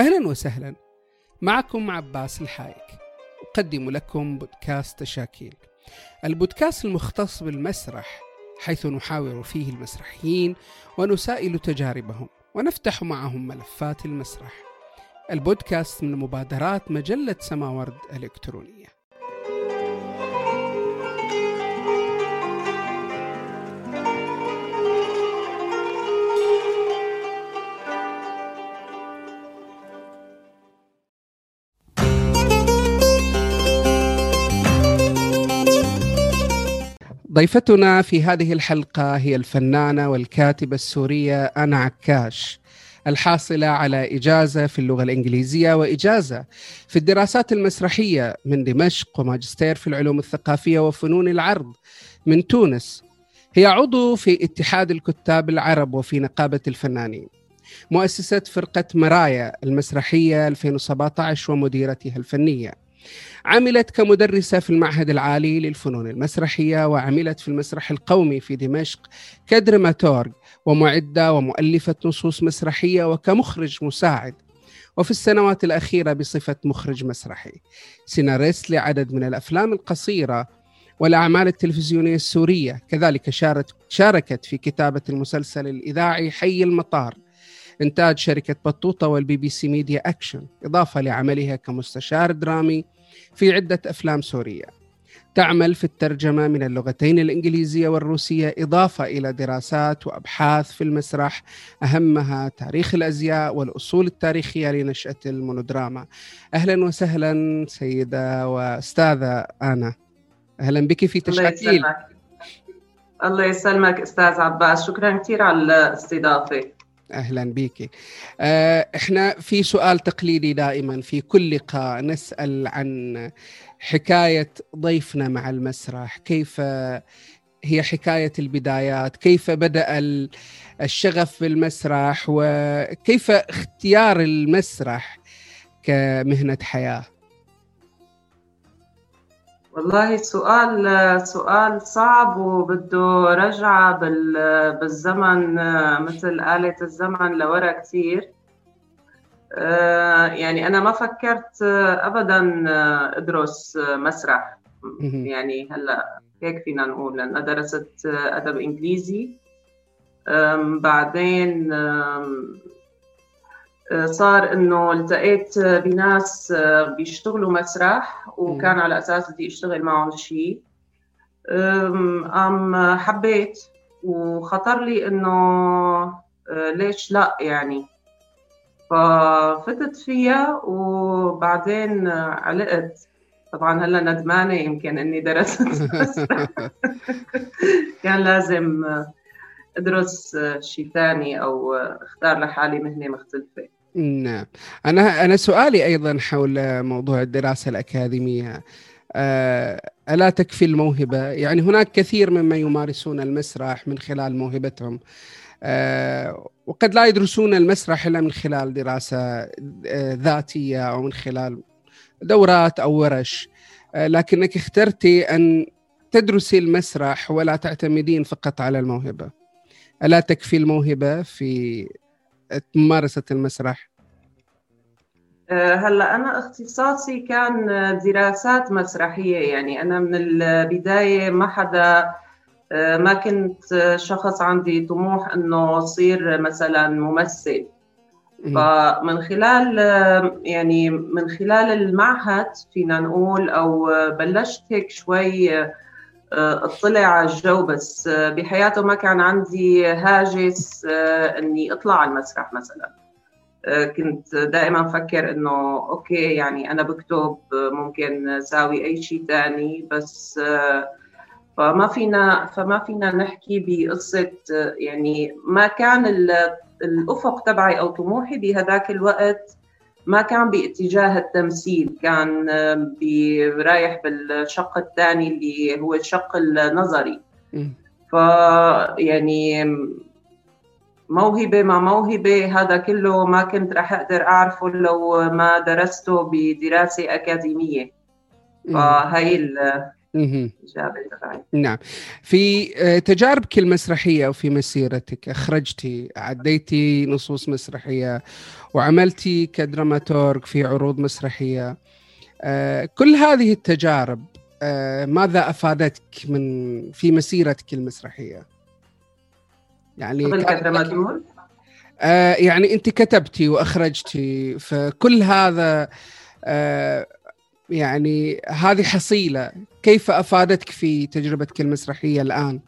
أهلا وسهلا. معكم عباس الحايك. أقدم لكم بودكاست تشاكيل البودكاست المختص بالمسرح حيث نحاور فيه المسرحيين ونسائل تجاربهم ونفتح معهم ملفات المسرح. البودكاست من مبادرات مجلة سماورد الإلكترونية ضيفتنا في هذه الحلقة هي الفنانة والكاتبة السورية أنا عكاش الحاصلة على إجازة في اللغة الإنجليزية وإجازة في الدراسات المسرحية من دمشق وماجستير في العلوم الثقافية وفنون العرض من تونس. هي عضو في اتحاد الكتاب العرب وفي نقابة الفنانين. مؤسسة فرقة مرايا المسرحية 2017 ومديرتها الفنية. عملت كمدرسة في المعهد العالي للفنون المسرحية وعملت في المسرح القومي في دمشق كدرماتورغ ومعدة ومؤلفة نصوص مسرحية وكمخرج مساعد. وفي السنوات الأخيرة بصفة مخرج مسرحي. سيناريست لعدد من الأفلام القصيرة والأعمال التلفزيونية السورية. كذلك شاركت في كتابة المسلسل الإذاعي حي المطار. إنتاج شركة بطوطة وال BBC Media Action إضافة لعملها كمستشار درامي في عدة أفلام سورية. تعمل في الترجمة من اللغتين الإنجليزية والروسية إضافة إلى دراسات وأبحاث في المسرح أهمها تاريخ الأزياء والأصول التاريخية لنشأة المونودراما. أهلا وسهلا سيدة وأستاذة آنا. أهلا بك في تشكيل الله يسلمك أستاذ عباس. شكرا كثير على الاستضافة. أهلا بك آه، إحنا في سؤال تقليدي دائما في كل لقاء نسأل عن حكاية ضيفنا مع المسرح. كيف هي حكاية البدايات؟ كيف بدأ الشغف بالمسرح؟ وكيف اختيار المسرح كمهنة حياة؟ والله سؤال سؤال صعب وبده رجعة بالزمن مثل آلة الزمن لورا كثير آه، يعني أنا ما فكرت أبدا أدرس مسرح. يعني هلأ هيك فينا نقول لأن درست أدب إنجليزي. بعدين صار إنه التقيت بناس بيشتغلوا مسرح وكان على أساس بدي أشتغل معهم شيء أم حبيت وخطر لي إنه آه، ليش لا يعني. ففتت فيها وبعدين علقت. طبعا هلا ندمانة يمكن إني درست. كان لازم أدرس شيء ثاني أو أختار لحالي مهنة مختلفة. نعم. أنا أنا سؤالي أيضا حول موضوع الدراسة الأكاديمية. آه، ألا تكفي الموهبة؟ يعني هناك كثير ممن يمارسون المسرح من خلال موهبتهم. آه، وقد لا يدرسون المسرح إلا من خلال دراسة آه، ذاتية أو من خلال دورات أو ورش. لكنك اخترتي أن تدرسي المسرح ولا تعتمدين فقط على الموهبة. ألا تكفي الموهبة في ممارسة المسرح؟ أه، هلا أنا اختصاصي كان دراسات مسرحية يعني أنا من البداية ما حدا أه، ما كنت شخص عندي طموح إنه أصير مثلا ممثل فمن خلال يعني من خلال المعهد فينا نقول أو بلشت هيك شوي اطلع على الجو بس بحياته ما كان عندي هاجس آه، إني أطلع على المسرح مثلا. آه، كنت دائما أفكر إنه أوكي يعني أنا بكتب ممكن أساوي أي شيء ثاني بس آه، فما فينا فما فينا نحكي بقصة يعني ما كان الأفق تبعي أو طموحي بهذاك الوقت ما كان باتجاه التمثيل كان رايح بالشق الثاني اللي هو الشق النظري. ف يعني موهبة ما موهبة هذا كله ما كنت راح أقدر أعرفه لو ما درسته بدراسة أكاديمية. فهي الإجابة تبعي. نعم. في آه، تجاربك المسرحية وفي مسيرتك أخرجتي عديتي نصوص مسرحية وعملتي كدراماتورغ في عروض مسرحية آه، كل هذه التجارب آه، ماذا أفادتك من في مسيرتك المسرحية؟ يعني؟ آه يعني أنت كتبتي وأخرجتي فكل هذا يعني هذه حصيلة كيف أفادتك في تجربتك المسرحية الآن؟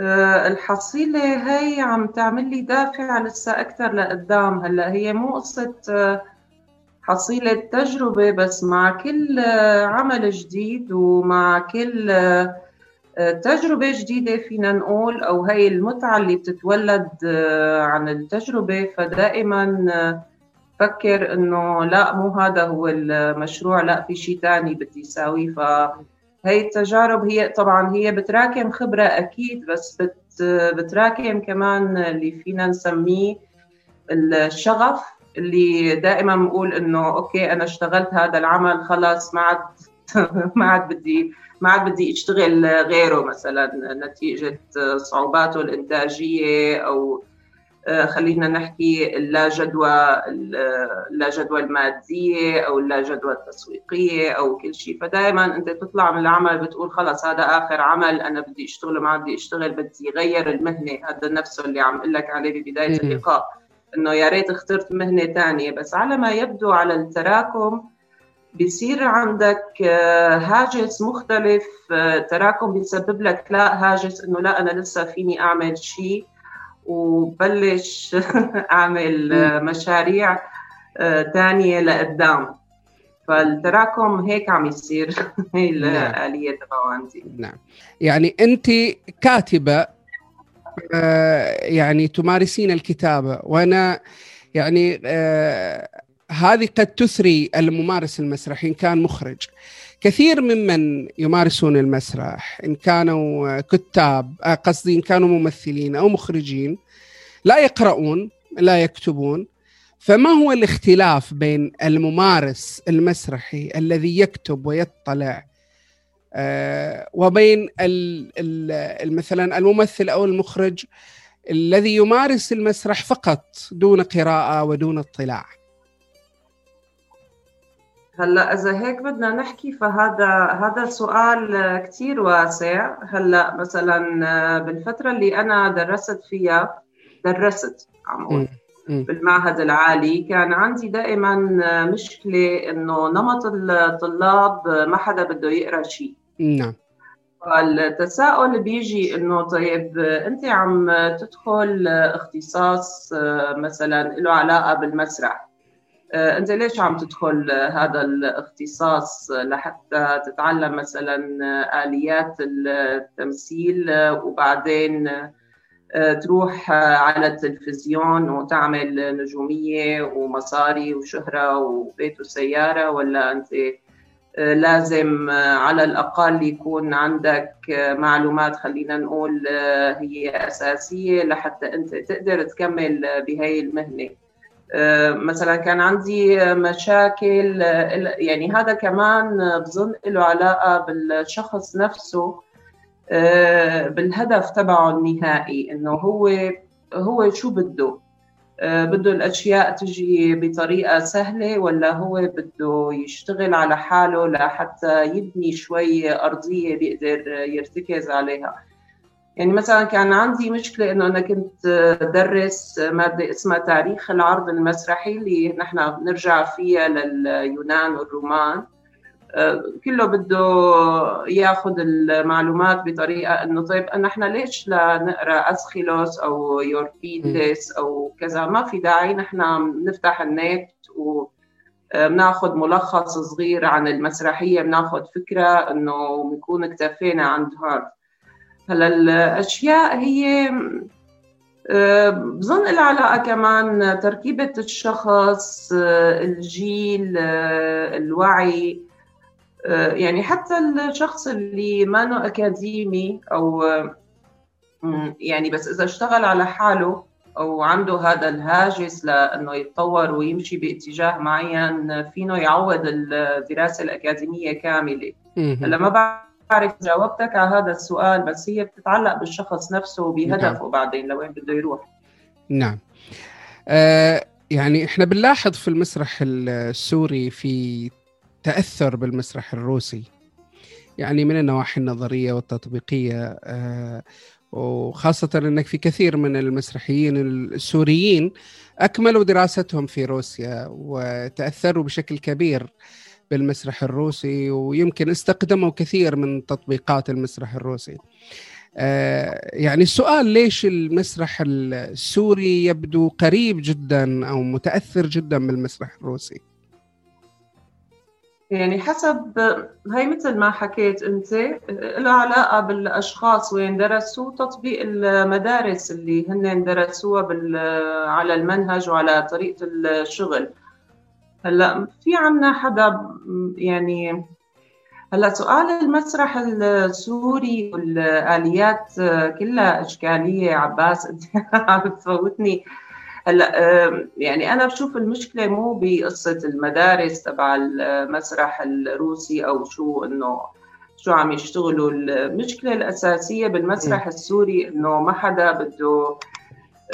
آه الحصيلة هي عم تعمل لي دافع لسه أكثر لقدام. هلأ هي مو قصة آه حصيلة تجربة بس مع كل عمل جديد ومع كل تجربة جديدة فينا نقول أو هي المتعة اللي بتتولد عن التجربة. فدائما فكر إنه لا مو هذا هو المشروع لا في شيء تاني بدي ساويه. فهي التجارب هي طبعا هي بتراكم خبرة أكيد بس بت بتراكم كمان اللي فينا نسميه الشغف اللي دائما بقول إنه أوكي أنا اشتغلت هذا العمل خلاص ما عاد ما عاد بدي ما عاد بدي أشتغل غيره مثلا نتيجة صعوباته الإنتاجية أو خلينا نحكي اللا جدوى اللا جدوى المادية أو اللا جدوى التسويقية أو كل شيء. فدائما أنت تطلع من العمل بتقول خلص هذا آخر عمل أنا بدي أشتغل ما بدي أشتغل بدي غير المهنة. هذا نفسه اللي عم أقول لك عليه ببداية اللقاء إنه يا ريت اخترت مهنة ثانية بس على ما يبدو على التراكم بيصير عندك آه، هاجس مختلف. آه، تراكم بيسبب لك لا هاجس إنه لا أنا لسه فيني أعمل شيء. وبلش أعمل آه، مشاريع ثانية لقدام. فالتراكم هيك عم يصير. هي نعم. الآلية تبعه عندي. نعم. يعني أنت كاتبة آه، يعني تمارسين الكتابة. وأنا يعني آه، هذه قد تثري الممارس المسرحي إن كان مخرج. كثير ممن يمارسون المسرح إن كانوا كتاب آه، قصدي إن كانوا ممثلين أو مخرجين لا يقرؤون لا يكتبون. فما هو الاختلاف بين الممارس المسرحي الذي يكتب ويطلع آه، وبين مثلا الممثل أو المخرج الذي يمارس المسرح فقط دون قراءة ودون اطلاع؟ هلا إذا هيك بدنا نحكي فهذا هذا سؤال كثير واسع. هلا مثلا بالفترة اللي أنا درست فيها درست عم بالمعهد العالي كان عندي دائما مشكلة إنه نمط الطلاب ما حدا بده يقرأ شيء. نعم. التساؤل بيجي إنه طيب أنت عم تدخل اختصاص مثلا له علاقة بالمسرح. أنت ليش عم تدخل هذا الاختصاص لحتى تتعلم مثلا آليات التمثيل وبعدين تروح على التلفزيون وتعمل نجومية ومصاري وشهرة وبيت وسيارة ولا أنت لازم على الأقل يكون عندك معلومات خلينا نقول هي أساسية لحتى أنت تقدر تكمل بهي المهنة؟ مثلا كان عندي مشاكل يعني هذا كمان بظن له علاقة بالشخص نفسه بالهدف تبعه النهائي إنه هو هو شو بده؟ آه، بده الأشياء تجي بطريقة سهلة ولا هو بده يشتغل على حاله لحتى يبني شوي أرضية بيقدر يرتكز عليها؟ يعني مثلا كان عندي مشكلة إنه أنا كنت درس مادة اسمها تاريخ العرض المسرحي اللي نحن بنرجع فيها لليونان والرومان. كله بده ياخذ المعلومات بطريقة إنه طيب نحن ليش لا نقرأ أسخيلوس أو يورفيدس أو كذا؟ ما في داعي نحن نفتح النت و بناخذ ملخص صغير عن المسرحية بناخذ فكرة إنه بنكون اكتفينا عند هذا هلا الأشياء هي بظن لها علاقة كمان تركيبة الشخص الجيل الوعي آه، يعني حتى الشخص اللي ما نو أكاديمي أو يعني بس إذا اشتغل على حاله أو عنده هذا الهاجس لأنه يتطور ويمشي باتجاه معين فينه يعوض الدراسة الأكاديمية كاملة. هلا ما بعرف جاوبتك على هذا السؤال بس هي بتتعلق بالشخص نفسه وبهدفه نعم. بعدين لوين بده يروح. نعم. آه يعني إحنا بنلاحظ في المسرح السوري في تأثر بالمسرح الروسي. يعني من النواحي النظرية والتطبيقية آه وخاصة أنك في كثير من المسرحيين السوريين أكملوا دراستهم في روسيا وتأثروا بشكل كبير. بالمسرح الروسي ويمكن استخدموا كثير من تطبيقات المسرح الروسي. آه، يعني السؤال ليش المسرح السوري يبدو قريب جدا أو متأثر جدا بالمسرح الروسي؟ يعني حسب هي مثل ما حكيت أنت لها علاقة بالأشخاص وين درسوا تطبيق المدارس اللي هن درسوها على المنهج وعلى طريقة الشغل. هلا في عنا حدا يعني هلا سؤال المسرح السوري والآليات كلها إشكالية عباس أنت عم تفوتني. هلا يعني أنا بشوف المشكلة مو بقصة المدارس تبع المسرح الروسي أو شو إنه شو عم يشتغلوا المشكلة الأساسية بالمسرح السوري إنه ما حدا بده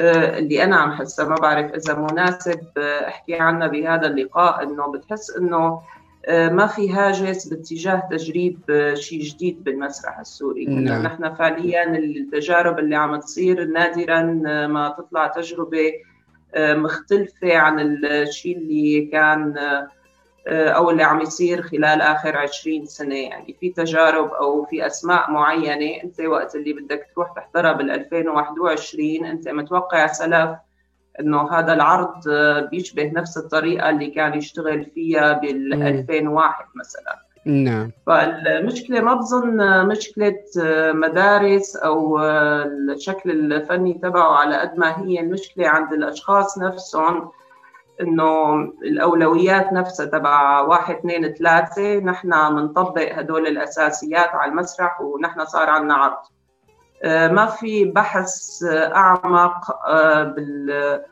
اللي أنا عم حسها ما بعرف إذا مناسب آه، أحكي عنها بهذا اللقاء إنه بتحس إنه آه، ما في هاجس باتجاه تجريب شيء جديد بالمسرح السوري نعم. نحن فعليا التجارب اللي عم تصير نادرا ما تطلع تجربة مختلفة عن الشيء اللي كان أو اللي عم يصير خلال آخر 20 سنة. يعني في تجارب أو في أسماء معينة أنت وقت اللي بدك تروح تحضرها بال 2021 أنت متوقع سلف إنه هذا العرض بيشبه نفس الطريقة اللي كان يشتغل فيها بال 2001 مثلا. نعم. فالمشكلة ما بظن مشكلة مدارس أو الشكل الفني تبعه على قد ما هي المشكلة عند الأشخاص نفسهم. إنه الأولويات نفسها تبع واحد اثنين ثلاثة نحن بنطبق هدول الأساسيات على المسرح ونحن صار عندنا عرض. ما في بحث أعمق بال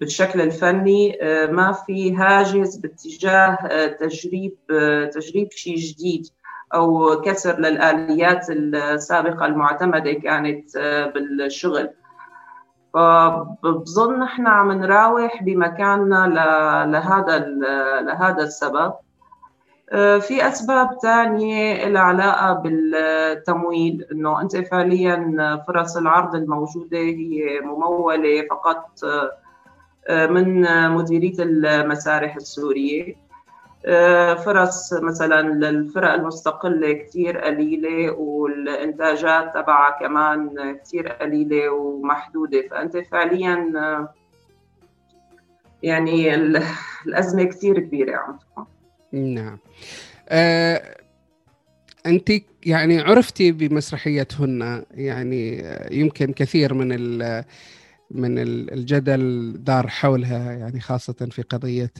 بالشكل الفني آه، ما في هاجس باتجاه آه، تجريب آه، تجريب شيء جديد أو كسر للآليات السابقة المعتمدة كانت بالشغل. فبظن نحن عم نراوح بمكاننا لهذا لهذا السبب. في أسباب ثانية لها علاقة بالتمويل إنه أنت فعليا فرص العرض الموجودة هي ممولة فقط من مديرية المسارح السورية. آه، فرص مثلا للفرق المستقلة كتير قليلة والإنتاجات تبعها كمان كتير قليلة ومحدودة. فأنت فعليا يعني الأزمة كتير كبيرة عم تكون. نعم. أه أنت يعني عرفتي بمسرحية هن يعني يمكن كثير من من الجدل دار حولها يعني خاصة في قضية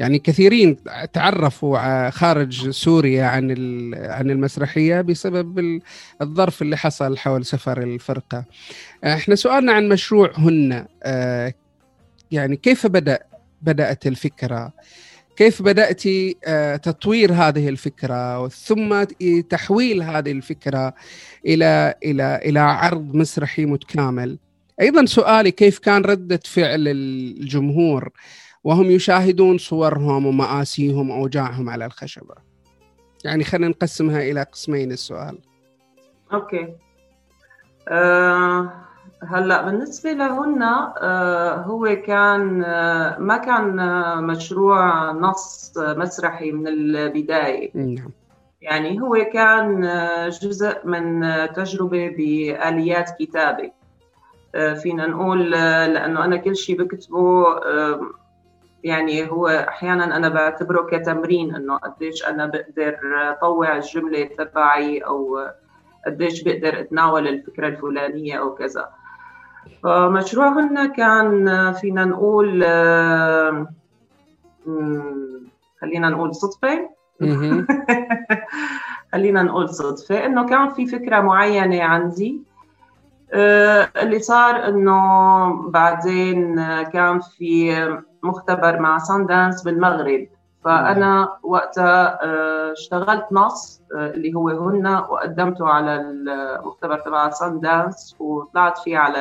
يعني كثيرين تعرفوا خارج سوريا عن عن المسرحية بسبب الظرف اللي حصل حول سفر الفرقة. إحنا سؤالنا عن مشروع هن يعني كيف بدا بدأت الفكرة؟ كيف بدأت تطوير هذه الفكرة ثم تحويل هذه الفكرة إلى إلى إلى عرض مسرحي متكامل؟ أيضا سؤالي كيف كان ردة فعل الجمهور وهم يشاهدون صورهم ومآسيهم وأوجاعهم على الخشبة. يعني خلينا نقسمها إلى قسمين السؤال. أوكي. أه هلا بالنسبة لهن أه هو كان أه ما كان آه، مشروع نص مسرحي من البداية. نعم. يعني هو كان آه، جزء من آه، تجربة بآليات كتابة. آه، فينا نقول آه، لأنه أنا كل شيء بكتبه يعني هو أحيانا أنا بعتبره كتمرين إنه قديش أنا بقدر طوع الجملة تبعي أو قديش بقدر أتناول الفكرة الفلانية أو كذا. فمشروعنا كان فينا نقول خلينا نقول صدفة. خلينا نقول صدفة إنه كان في فكرة معينة عندي. اللي صار إنه بعدين كان في مختبر مع ساندانس بالمغرب. فأنا وقتها اشتغلت نص اللي هو هن وقدمته على المختبر تبع ساندانس وطلعت فيه على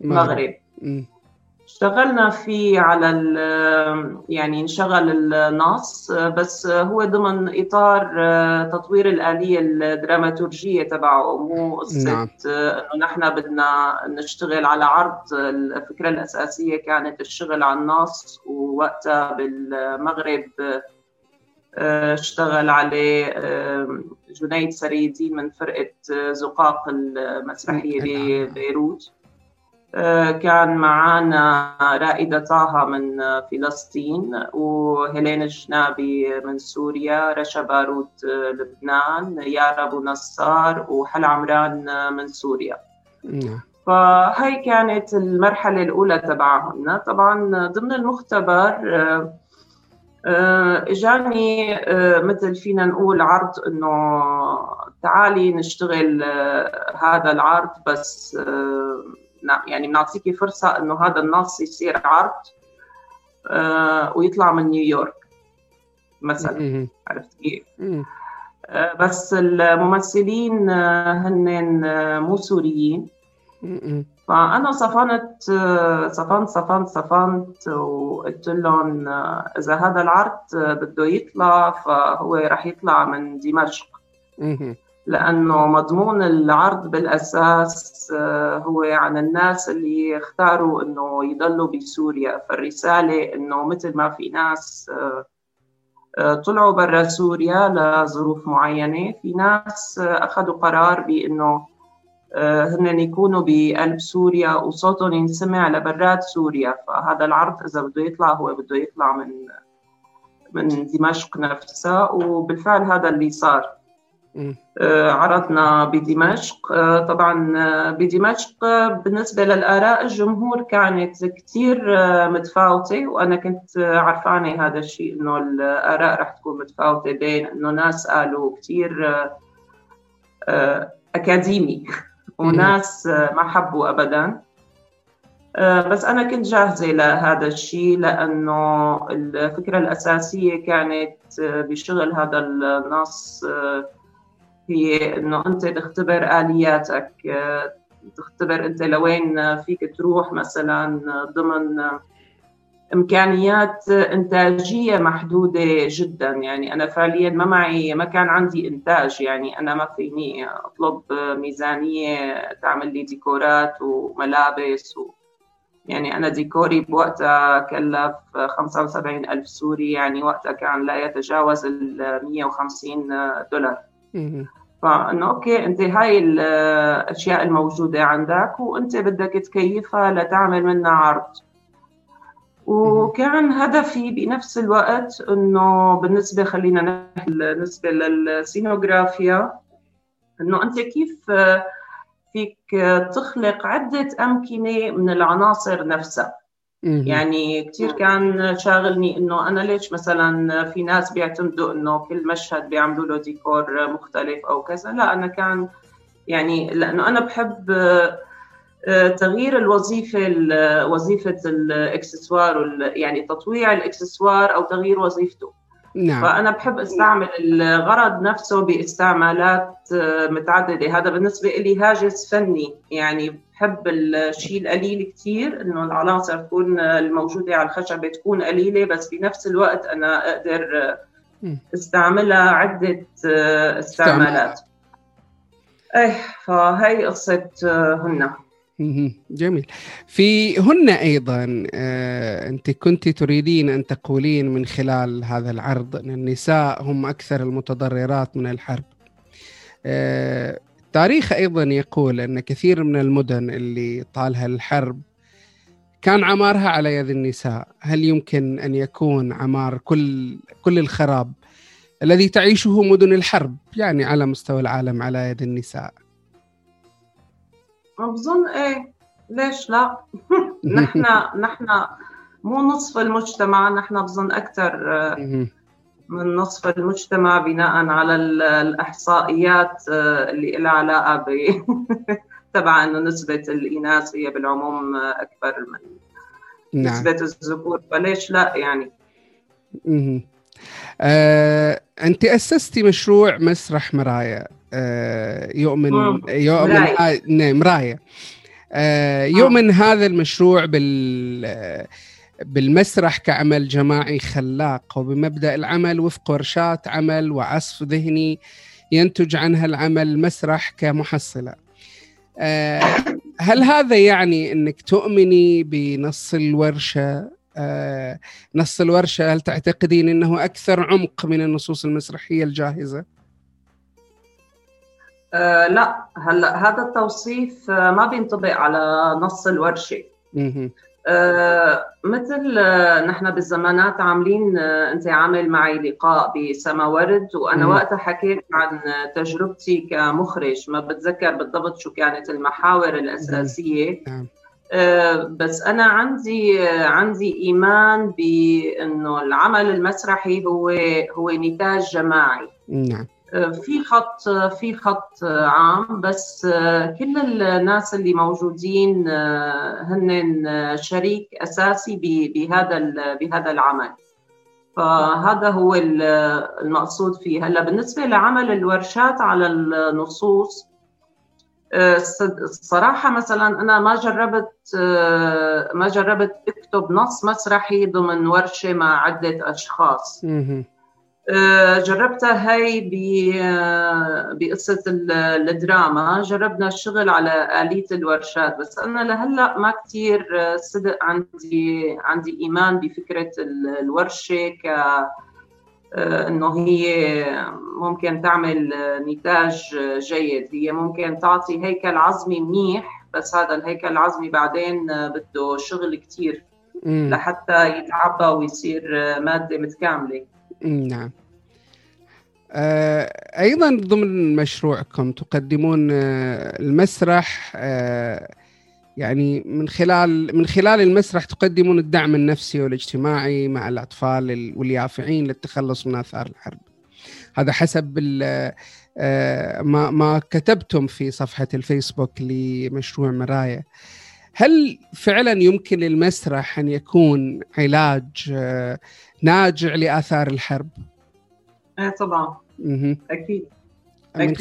المغرب. اشتغلنا فيه على يعني انشغل النص بس هو ضمن إطار تطوير الآلية الدراماتورجية تبعه. مو قصة نعم. إنه نحن بدنا نشتغل على عرض الفكرة الأساسية كانت الشغل على النص ووقتها بالمغرب اشتغل عليه جنيد سريدين من فرقة زقاق المسرحية ببيروت كان معنا رائدة طه من فلسطين وهيلين الجنابي من سوريا رشا باروت لبنان يارا أبو نصار وحل عمران من سوريا نعم. فهي كانت المرحلة الأولى تبعهن طبعا ضمن المختبر إجاني مثل فينا نقول عرض إنه تعالي نشتغل هذا العرض بس يعني بنعطيكي فرصة إنه هذا النص يصير عرض آه ويطلع من نيويورك مثلا عرفت كيف؟ آه بس الممثلين آه هن مو سوريين. فأنا صفنت صفنت صفنت صفنت وقلت لهم إذا هذا العرض بده يطلع فهو رح يطلع من دمشق. لأنه مضمون العرض بالأساس آه، هو عن الناس اللي اختاروا أنه يضلوا بسوريا. فالرسالة أنه مثل ما في ناس آه، آه، طلعوا برا سوريا لظروف معينة في ناس أخذوا قرار بأنه هن يكونوا بقلب سوريا وصوتهم ينسمع لبرات سوريا. فهذا العرض إذا بده يطلع هو بده يطلع من من دمشق نفسها وبالفعل هذا اللي صار. عرضنا بدمشق. آه، طبعا آه، بدمشق بالنسبة للآراء الجمهور كانت كثير متفاوتة وأنا كنت عرفانة هذا الشيء إنه الآراء رح تكون متفاوتة بين إنه ناس قالوا كثير أكاديمي وناس ما حبوا أبدا. بس أنا كنت جاهزة لهذا الشيء لأنه الفكرة الأساسية كانت بشغل هذا النص هي إنه أنت تختبر آلياتك تختبر أنت لوين فيك تروح مثلا ضمن إمكانيات إنتاجية محدودة جدا. يعني أنا فعليا ما معي ما كان عندي إنتاج. يعني أنا ما فيني أطلب ميزانية تعمل لي ديكورات وملابس و يعني أنا ديكوري بوقتها كلف 75 ألف سوري. يعني وقتها كان لا يتجاوز ال 150 دولار. فانه okay أنت هاي الأشياء الموجودة عندك وأنت بدك تكيفها لتعمل منها عرض. وكان هدفي بنفس الوقت إنه بالنسبة خلينا بالنسبة للسينوغرافيا إنه أنت كيف فيك تخلق عدة أمكنة من العناصر نفسها. يعني كثير كان شاغلني إنه أنا ليش مثلا في ناس بيعتمدوا إنه كل مشهد بيعملوا له ديكور مختلف أو كذا. لا أنا كان يعني لأنه أنا بحب آه، تغيير الوظيفة وظيفة الإكسسوار يعني تطويع الإكسسوار أو تغيير وظيفته. نعم. فأنا بحب أستعمل الغرض نفسه باستعمالات آه، متعددة. هذا بالنسبة لي هاجس فني. يعني بحب الشيء القليل كثير إنه العناصر تكون الموجودة على الخشبة تكون قليلة بس بنفس الوقت أنا أقدر أستعملها عدة آه، استعمالات. إيه فهي قصة آه، هن. جميل. في هن أيضا آه، أنت كنت تريدين أن تقولين من خلال هذا العرض أن النساء هم أكثر المتضررات من الحرب. آه، التاريخ أيضا يقول أن كثير من المدن اللي طالها الحرب كان عمارها على يد النساء. هل يمكن أن يكون عمار كل كل الخراب الذي تعيشه مدن الحرب؟ يعني على مستوى العالم على يد النساء. بظن إيه ليش لا؟ نحن نحن مو نصف المجتمع نحن بظن أكثر من نصف المجتمع بناء على الإحصائيات آه، اللي لها علاقة تبع إنه نسبة الإناث هي بالعموم أكبر من نعم. نسبة الذكور. فليش لا يعني؟ آه، أنت أسستي مشروع مسرح مرايا. يؤمن يؤمن مرايا, نعم مرايا. آه، يؤمن آه. هذا المشروع بال بالمسرح كعمل جماعي خلاق وبمبدأ العمل وفق ورشات عمل وعصف ذهني ينتج عنها العمل مسرح كمحصلة. آه، هل هذا يعني إنك تؤمني بنص الورشة آه، نص الورشة هل تعتقدين إنه أكثر عمق من النصوص المسرحية الجاهزة؟ أه لا هلا هذا التوصيف ما بينطبق على نص الورشة. آه، مثل آه، نحن بالزمانات عاملين آه، انت عامل معي لقاء بسما ورد وأنا وقتها حكيت عن تجربتي كمخرج. ما بتذكر بالضبط شو كانت المحاور الأساسية. نعم. بس أنا عندي عندي إيمان بأنه العمل المسرحي هو هو نتاج جماعي. نعم. في خط في خط عام بس كل الناس اللي موجودين هن شريك أساسي بهذا بهذا العمل. فهذا هو المقصود فيه. هلا بالنسبة لعمل الورشات على النصوص الصراحه مثلا أنا ما جربت ما جربت أكتب نص مسرحي ضمن ورشة مع عدة أشخاص. جربتها هي آه، بقصة الدراما. جربنا الشغل على آلية الورشات بس أنا لهلأ ما كتير آه، صدق عندي عندي إيمان بفكرة الورشة ك إنه هي ممكن تعمل نتاج جيد. هي ممكن تعطي هيكل عظمي منيح بس هذا الهيكل العظمي بعدين بده شغل كتير لحتى يتعبى ويصير مادة متكاملة. نعم آه، أيضا ضمن مشروعكم تقدمون آه، المسرح آه، يعني من خلال من خلال المسرح تقدمون الدعم النفسي والاجتماعي مع الأطفال واليافعين للتخلص من آثار الحرب. هذا حسب ما ما كتبتم في صفحة الفيسبوك لمشروع مرايا. هل فعلا يمكن للمسرح أن يكون علاج ناجع لآثار الحرب؟ إيه طبعا. أكيد. أكيد.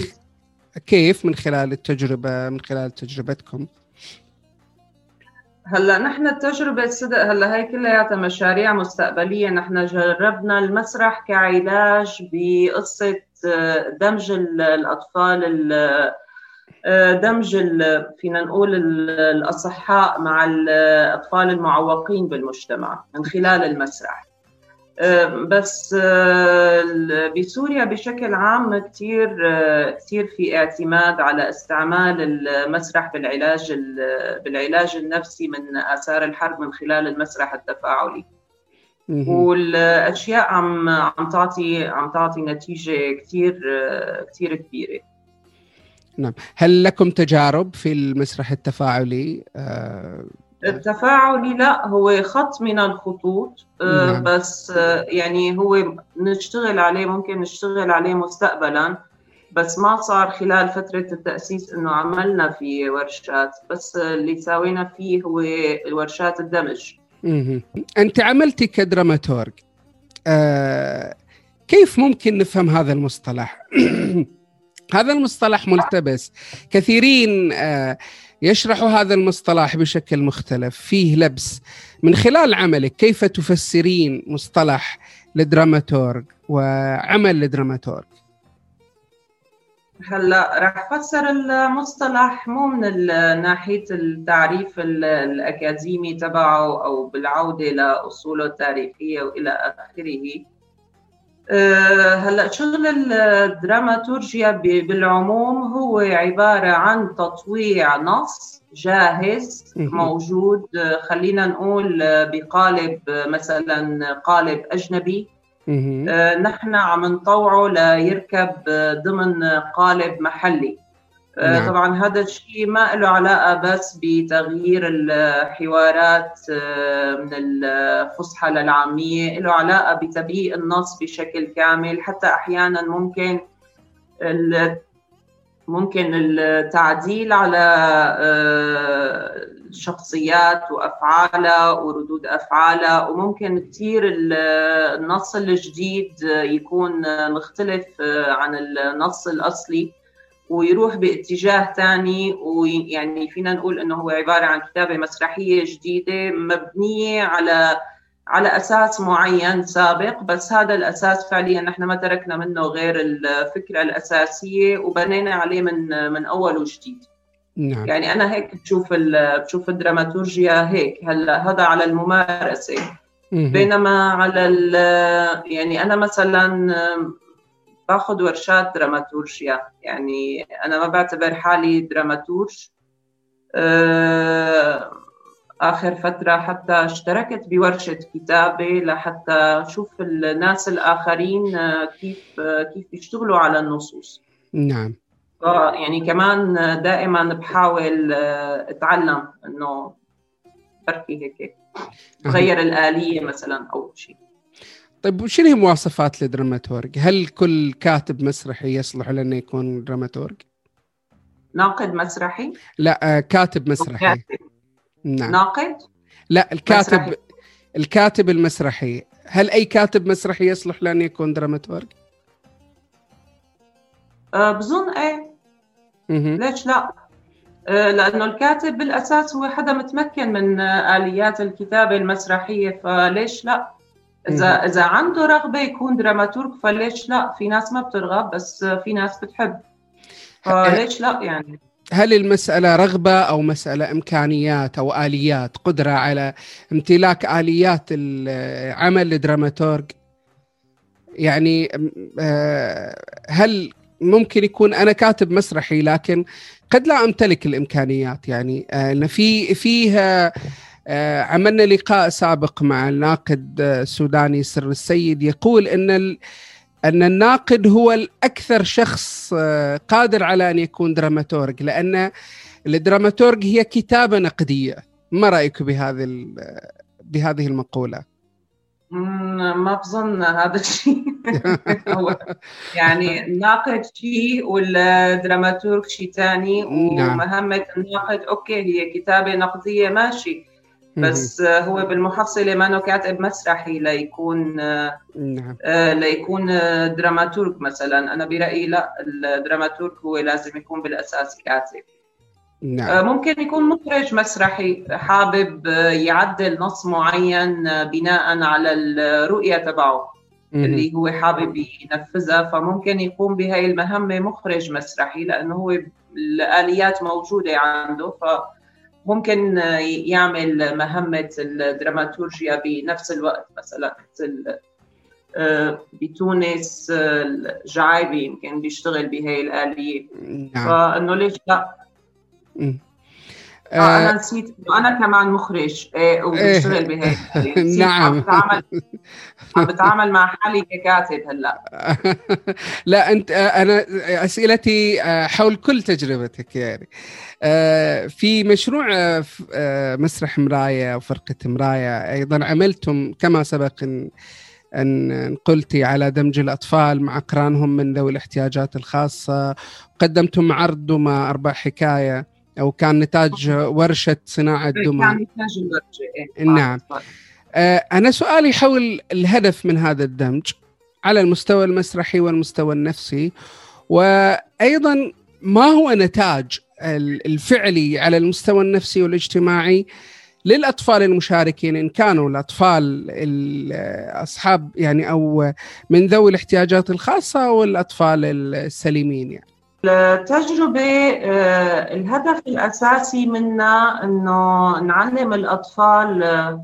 كيف من خلال التجربة من خلال تجربتكم؟ هلأ نحن التجربة الصدق هلأ هي كلياتها مشاريع مستقبلية. نحن جربنا المسرح كعلاج بقصة آه، دمج الأطفال آه، دمج فينا نقول الأصحاء مع الأطفال المعوقين بالمجتمع من خلال المسرح. بس آه، بسوريا بشكل عام كثير آه، كثير في اعتماد على استعمال المسرح بالعلاج بالعلاج النفسي من آثار الحرب من خلال المسرح التفاعلي. والأشياء عم عم تعطي عم تعطي نتيجة كثير آه، كثير كبيرة. نعم. هل لكم تجارب في المسرح التفاعلي؟ التفاعلي لا هو خط من الخطوط آه، نعم. بس آه، يعني هو نشتغل عليه ممكن نشتغل عليه مستقبلا بس ما صار خلال فترة التأسيس إنه عملنا في ورشات بس اللي سوينا فيه هو الورشات الدمج. أنت عملتي كدراماتورج. آه كيف ممكن نفهم هذا المصطلح؟ هذا المصطلح ملتبس. كثيرين آه يشرح هذا المصطلح بشكل مختلف. فيه لبس. من خلال عملك كيف تفسرين مصطلح الدراماتورج وعمل الدراماتورج هلا راح افسر المصطلح مو من ناحية التعريف الأكاديمي تبعه أو بالعودة لأصوله التاريخية وإلى آخره. هلا شغل الدراماتورجيا بالعموم هو عبارة عن تطويع نص جاهز موجود آه، خلينا نقول آه، بقالب مثلا قالب أجنبي. نحن عم نطوعه ليركب ضمن قالب محلي. آه، نعم. طبعا هذا الشيء ما له علاقة بس بتغيير الحوارات آه، من الفصحى للعامية له علاقة بتبييء النص بشكل كامل حتى أحيانا ممكن ممكن التعديل على شخصيات وأفعالها وردود أفعالها وممكن كثير النص الجديد يكون مختلف عن النص الأصلي ويروح باتجاه ثاني ويعني فينا نقول إنه هو عبارة عن كتابة مسرحية جديدة مبنية على على أساس معين سابق بس هذا الأساس فعليا نحن ما تركنا منه غير الفكرة الأساسية وبنينا عليه من من أول وجديد. نعم. يعني أنا هيك بشوف بشوف الدراماتورجيا هيك. هلأ هذا على الممارسة. بينما على يعني أنا مثلا باخذ ورشات دراماتورجيا يعني أنا ما بعتبر حالي دراماتورج. آه، آخر فترة حتى اشتركت بورشة كتابة لحتى أشوف الناس الآخرين آه، كيف آه، كيف بيشتغلوا على النصوص. نعم. يعني كمان دائما بحاول أتعلم إنه بركي هيك غير الآلية مثلا أو شيء. طيب وشنو هي مواصفات الدراماتورج؟ هل كل كاتب مسرحي يصلح لأنه يكون دراماتورج؟ ناقد مسرحي؟ لا آه، كاتب مسرحي. نعم ناقد؟ لا الكاتب مسرحي. الكاتب المسرحي هل أي كاتب مسرحي يصلح لأنه يكون دراماتورج؟ أه بظن إيه ليش لا؟ أه لأنه الكاتب بالأساس هو حدا متمكن من آليات الكتابة المسرحية فليش لا؟ إذا إذا عنده رغبة يكون دراماتورج فليش لا؟ في ناس ما بترغب بس في ناس بتحب. فليش لا يعني؟ هل المسألة رغبة أو مسألة إمكانيات أو آليات قدرة على امتلاك آليات العمل الدراماتورج يعني آه، هل ممكن يكون أنا كاتب مسرحي لكن قد لا أمتلك الإمكانيات يعني آه، في فيها عملنا لقاء سابق مع الناقد السوداني سر السيد. يقول إن أن الناقد هو الأكثر شخص آه، قادر على أن يكون دراماتورج لأن الدراماتورج هي كتابة نقدية. ما رأيك بهذه بهذه المقولة؟ ما بظن هذا الشيء. يعني الناقد شيء والدراماتورج شيء ثاني؟ نعم. ومهمة الناقد okay هي كتابة نقدية ماشي. بس هو بالمحصلة ما كاتب مسرحي ليكون نعم. آه، ليكون دراماتورج مثلا. أنا برأيي لا الدراماتورج هو لازم يكون بالأساس كاتب. نعم. آه، ممكن يكون مخرج مسرحي حابب يعدل نص معين بناء على الرؤية تبعه اللي هو حابب ينفذها. فممكن يقوم بهاي المهمة مخرج مسرحي لأنه هو الآليات موجودة عنده. ف ممكن يعمل مهمة الدراماتورجيا بنفس الوقت مثلا مثل آه، بتونس الجعايبي يمكن بيشتغل بهي الآلية. نعم. فإنه ليش لا آه أنا آه، نسيت أنا كمان مخرج إيه وبشتغل بهيك. نعم. عم بتعامل عم بتعامل مع حالي ككاتب هلأ. لا أنت أنا أسئلتي آه، حول كل تجربتك يعني. آه، في مشروع مسرح مرايه وفرقة مرايه أيضا عملتم كما سبق إن إن قلتي على دمج الأطفال مع أقرانهم من ذوي الاحتياجات الخاصة. قدمتم عرض دمى أربع حكاية. أو كان نتاج ورشة صناعة دمى كان نتاج الورشه إيه؟ نعم آه أنا سؤالي حول الهدف من هذا الدمج على المستوى المسرحي والمستوى النفسي وأيضا ما هو نتاج الفعلي على المستوى النفسي والاجتماعي للأطفال المشاركين إن كانوا الأطفال أصحاب يعني أو من ذوي الاحتياجات الخاصة أو الاطفال السليمين يعني. التجربة آه، الهدف الأساسي منها إنه نعلم الأطفال آه،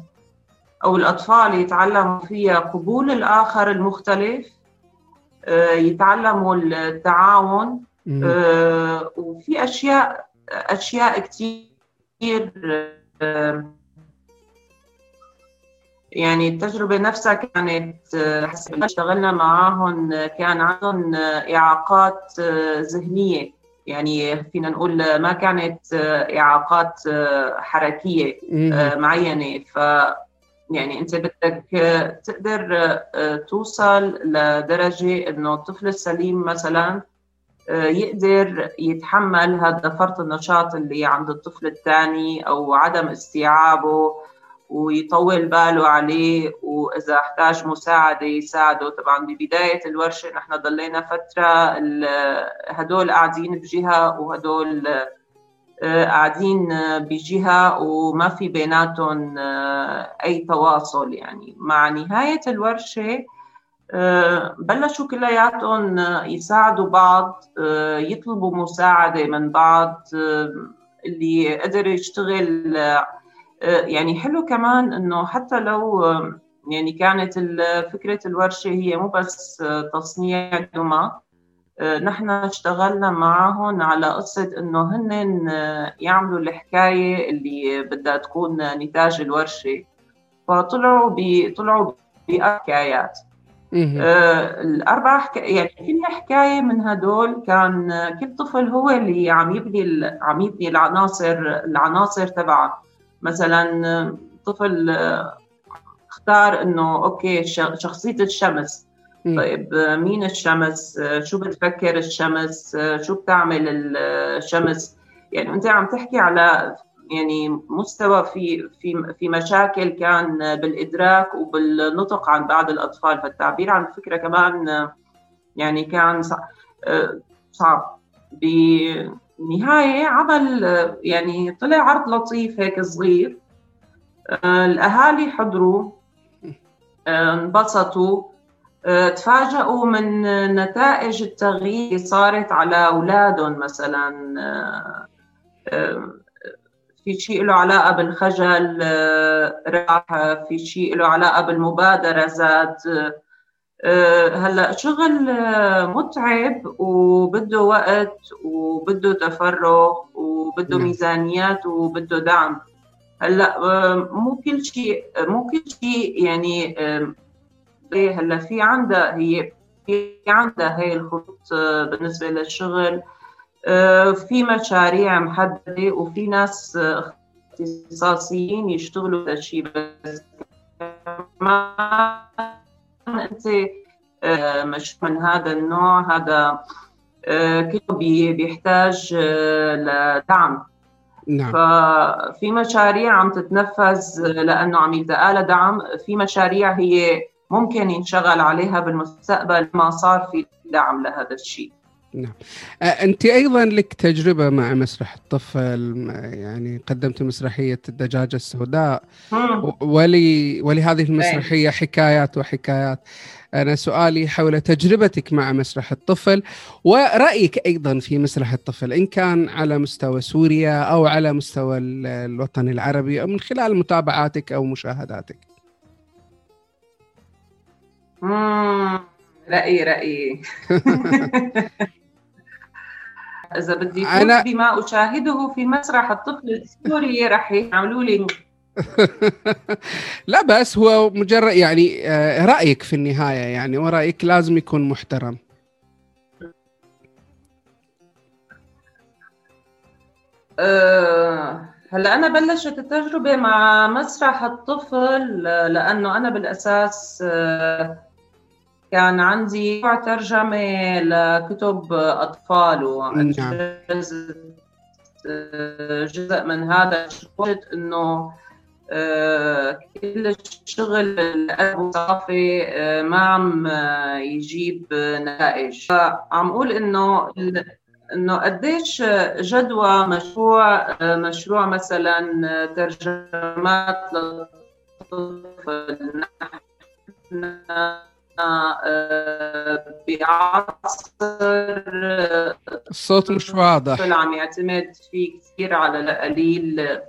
أو الأطفال يتعلموا فيها قبول الآخر المختلف آه، يتعلموا التعاون وفي أشياء أشياء كثير يعني التجربة نفسها كانت حسب اشتغلنا معاهم كان عندهم إعاقات ذهنية. يعني فينا نقول ما كانت إعاقات حركية معينة. ف يعني أنت بدك تقدر توصل لدرجة إنه الطفل السليم مثلا يقدر يتحمل هذا فرط النشاط اللي عند الطفل الثاني أو عدم استيعابه. ويطول باله عليه وإذا احتاج مساعدة يساعده. طبعا ببداية الورشة نحن ضلينا فترة هدول قاعدين بجهة وهدول آه، قاعدين بجهة وما في بيناتهم آه، أي تواصل يعني. مع نهاية الورشة آه، بلشوا كلياتهم يساعدوا بعض يطلبوا مساعدة من بعض اللي قدر يشتغل يعني حلو كمان إنه حتى لو يعني كانت فكرة الورشة هي مو بس تصنيع دمى نحن اشتغلنا معهم على قصة إنه هن يعملوا الحكاية اللي بدها تكون نتاج الورشة. فطلعوا ب طلعوا بحكايات آه حكا... يعني كل حكاية من هدول كان كل طفل هو اللي عم يبني ال... عم يبني العناصر العناصر تبعه. مثلا طفل اختار إنه أوكي شخصية الشمس. طيب مين الشمس؟ شو بتفكر الشمس؟ شو بتعمل الشمس؟ يعني أنت عم تحكي على يعني مستوى في في في مشاكل كان بالإدراك وبالنطق عن بعض الأطفال. فالتعبير عن الفكرة كمان يعني كان صعب. بنهايه عمل يعني طلع عرض لطيف هيك صغير. الأهالي حضروا انبسطوا آه، تفاجئوا من نتائج التغيير اللي صارت على أولادهم مثلا. آه، آه، في شيء له علاقة بالخجل راح في شيء له علاقة بالمبادرة زاد هلا شغل متعب وبده وقت وبده تفرغ وبده نعم. ميزانيات وبده دعم هلا مو كل شيء مو كل شيء يعني إيه، هلا في عندها هي في عندها هي الخطوط آه، بالنسبة للشغل آه، في مشاريع محددة وفي ناس آه، اختصاصيين يشتغلوا هذا الشيء بس كمان انت مش من هذا النوع هذا كله بيحتاج لدعم. نعم. ففي مشاريع عم تتنفذ لأنه عم يلتقى دعم. في مشاريع هي ممكن ينشغل عليها بالمستقبل ما صار في دعم لهذا الشيء. نعم. أنت أيضا لك تجربة مع مسرح الطفل يعني قدمت مسرحية الدجاجة السوداء ولي ولهذه المسرحية حكايات وحكايات. أنا سؤالي حول تجربتك مع مسرح الطفل ورأيك أيضا في مسرح الطفل إن كان على مستوى سوريا أو على مستوى الوطن العربي أو من خلال متابعاتك أو مشاهداتك؟ رأيي رأيي. إذا بدي أنا... بما أشاهده في مسرح الطفل السوري رح يعملوا لي لا بس هو مجرد يعني آه، رأيك في النهاية يعني ورأيك لازم يكون محترم. أه هلا أنا بلشت التجربة مع مسرح الطفل لأنه أنا بالأساس أه كان عندي ترجمة لكتب أطفال نعم. جزء من هذا الشغل إنه آه، كل الشغل الأدب آه، ما عم يجيب نتائج. عم أقول إنه إنه قديش جدوى مشروع مشروع مثلا ترجمات للطفل. نحن بعصر الصوت مش واضح. عم يعتمد فيه كثير على القليل.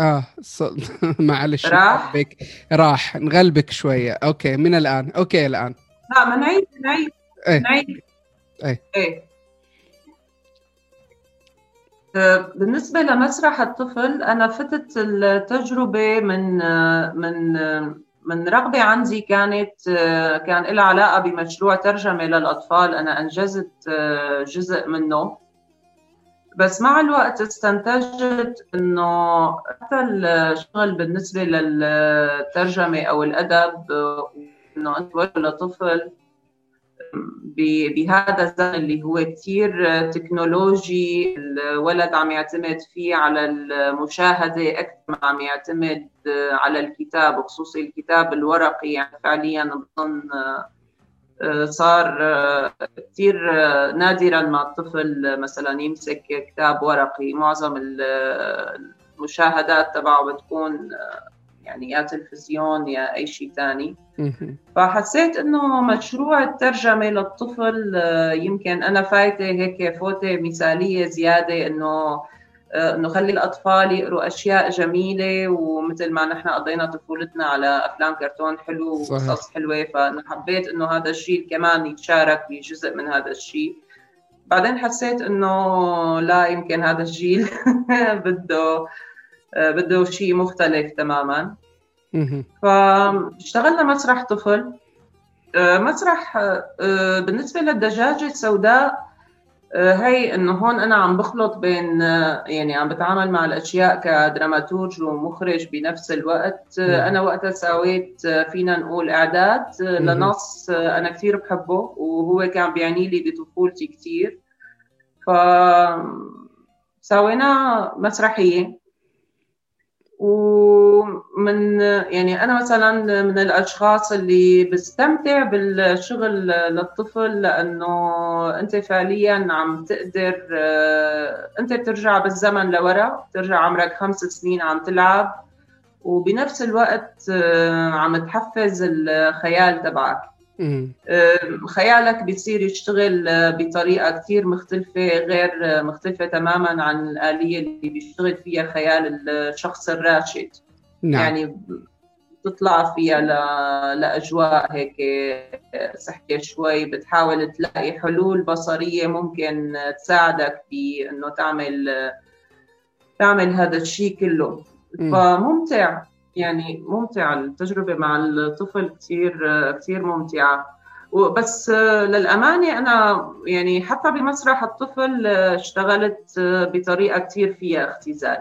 آه معلش راح؟ نغلبك. راح. نغلبك شوية. okay من الآن. okay الآن. لا ما نعيد نعيد إيه. نعيد إيه. إيه. بالنسبة لمسرح الطفل أنا فتت التجربة من من من رغبة عندي كانت كان لها علاقة بمشروع ترجمة للأطفال. أنا أنجزت جزء منه. بس مع الوقت استنتجت إنه حتى الشغل بالنسبة للترجمة أو الأدب إنه انت لطفل بهذا الزمن اللي هو كثير تكنولوجي الولد عم يعتمد فيه على المشاهدة أكثر ما عم يعتمد على الكتاب وخصوصي الكتاب الورقي. يعني فعليا بظن صار كثير نادرا ما الطفل مثلا يمسك كتاب ورقي. معظم المشاهدات تبعه بتكون يعني يا تلفزيون يا أي شيء ثاني فحسيت إنه مشروع الترجمة للطفل آه، يمكن أنا فايتة هيك فوتة مثالية زيادة إنه آه، إنه خلي الأطفال يقروا أشياء جميلة ومثل ما نحن قضينا طفولتنا على أفلام كرتون حلو وقصص حلوة. فأنا حبيت إنه هذا الجيل كمان يتشارك بجزء من هذا الشيء. بعدين حسيت إنه لا يمكن هذا الجيل بده بده شيء مختلف تماما. فاشتغلنا مسرح طفل. آه، مسرح آه، بالنسبة للدجاجة السوداء هي إنه هون أنا عم بخلط بين يعني عم بتعامل مع الأشياء كدراماتورج ومخرج بنفس الوقت. أنا وقتها سويت فينا نقول إعداد لنص أنا كثير بحبه وهو كان بيعني لي بطفولتي كثير. ف سوينا مسرحية. ومن يعني أنا مثلا من الأشخاص اللي بستمتع بالشغل للطفل لأنه أنت فعليا عم تقدر أنت بترجع بالزمن لورا بترجع عمرك خمس سنين عم تلعب وبنفس الوقت عم تحفز الخيال تبعك. خيالك بيصير يشتغل بطريقة كثير مختلفة غير مختلفة تماما عن الآلية اللي بيشتغل فيها خيال الشخص الراشد نعم. يعني تطلع فيها ل... لأجواء هيك صحية شوي بتحاول تلاقي حلول بصرية ممكن تساعدك بأنه تعمل تعمل هذا الشيء كله. فممتع يعني ممتعة التجربة مع الطفل كثير كثير ممتعة. بس للأمانة أنا يعني حتى بمسرح الطفل اشتغلت بطريقة كثير فيها اختزال.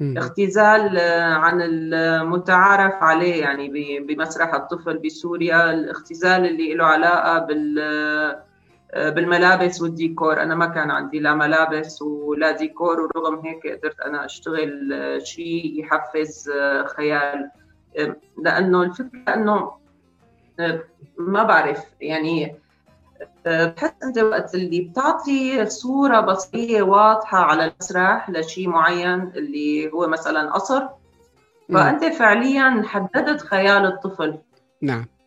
اختزال عن المتعارف عليه يعني بمسرح الطفل بسوريا الاختزال اللي له علاقة بال بالملابس والديكور. أنا ما كان عندي لا ملابس ولا ديكور ورغم هيك قدرت أنا أشتغل شيء يحفز خيال. لأنه الفكرة إنه ما بعرف يعني بحس انت وقت اللي بتعطي صورة بصريه واضحة على المسرح لشيء معين اللي هو مثلا قصر. فأنت فعليا حددت خيال الطفل. نعم. آه،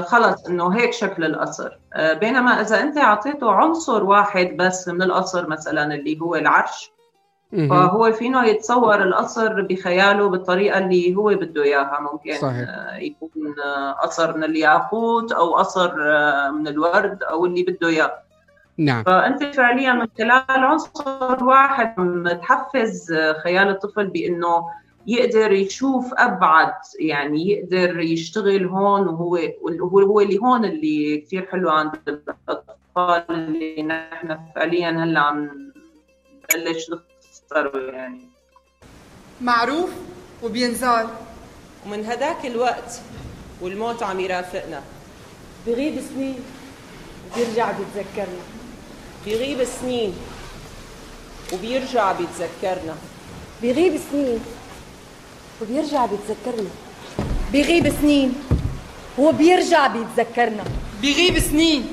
خلص إنه هيك شكل القصر آه، بينما إذا أنت أعطيته عنصر واحد بس من القصر مثلا اللي هو العرش فهو فينه يتصور القصر بخياله بالطريقة اللي هو بده إياها. ممكن صحيح. آه، يكون قصر من الياقوت أو قصر من الورد أو اللي بده إياه. نعم. فأنت فعليا من خلال عنصر واحد تحفز خيال الطفل بإنه يقدر يشوف أبعد يعني يقدر يشتغل هون وهو هو هو اللي هون اللي كثير حلو عند الأطفال اللي نحن فعليا هلأ عم نبلش نخسره يعني. معروف وبينزال. ومن هداك الوقت والموت عم يرافقنا. بغيب سنين وبيرجع بيتذكرنا. بيغيب سنين وبيرجع بيتذكرنا. بيغيب سنين وبيرجع بيتذكرنا. بيغيب سنين. وبيرجع بيتذكرنا. بيغيب سنين.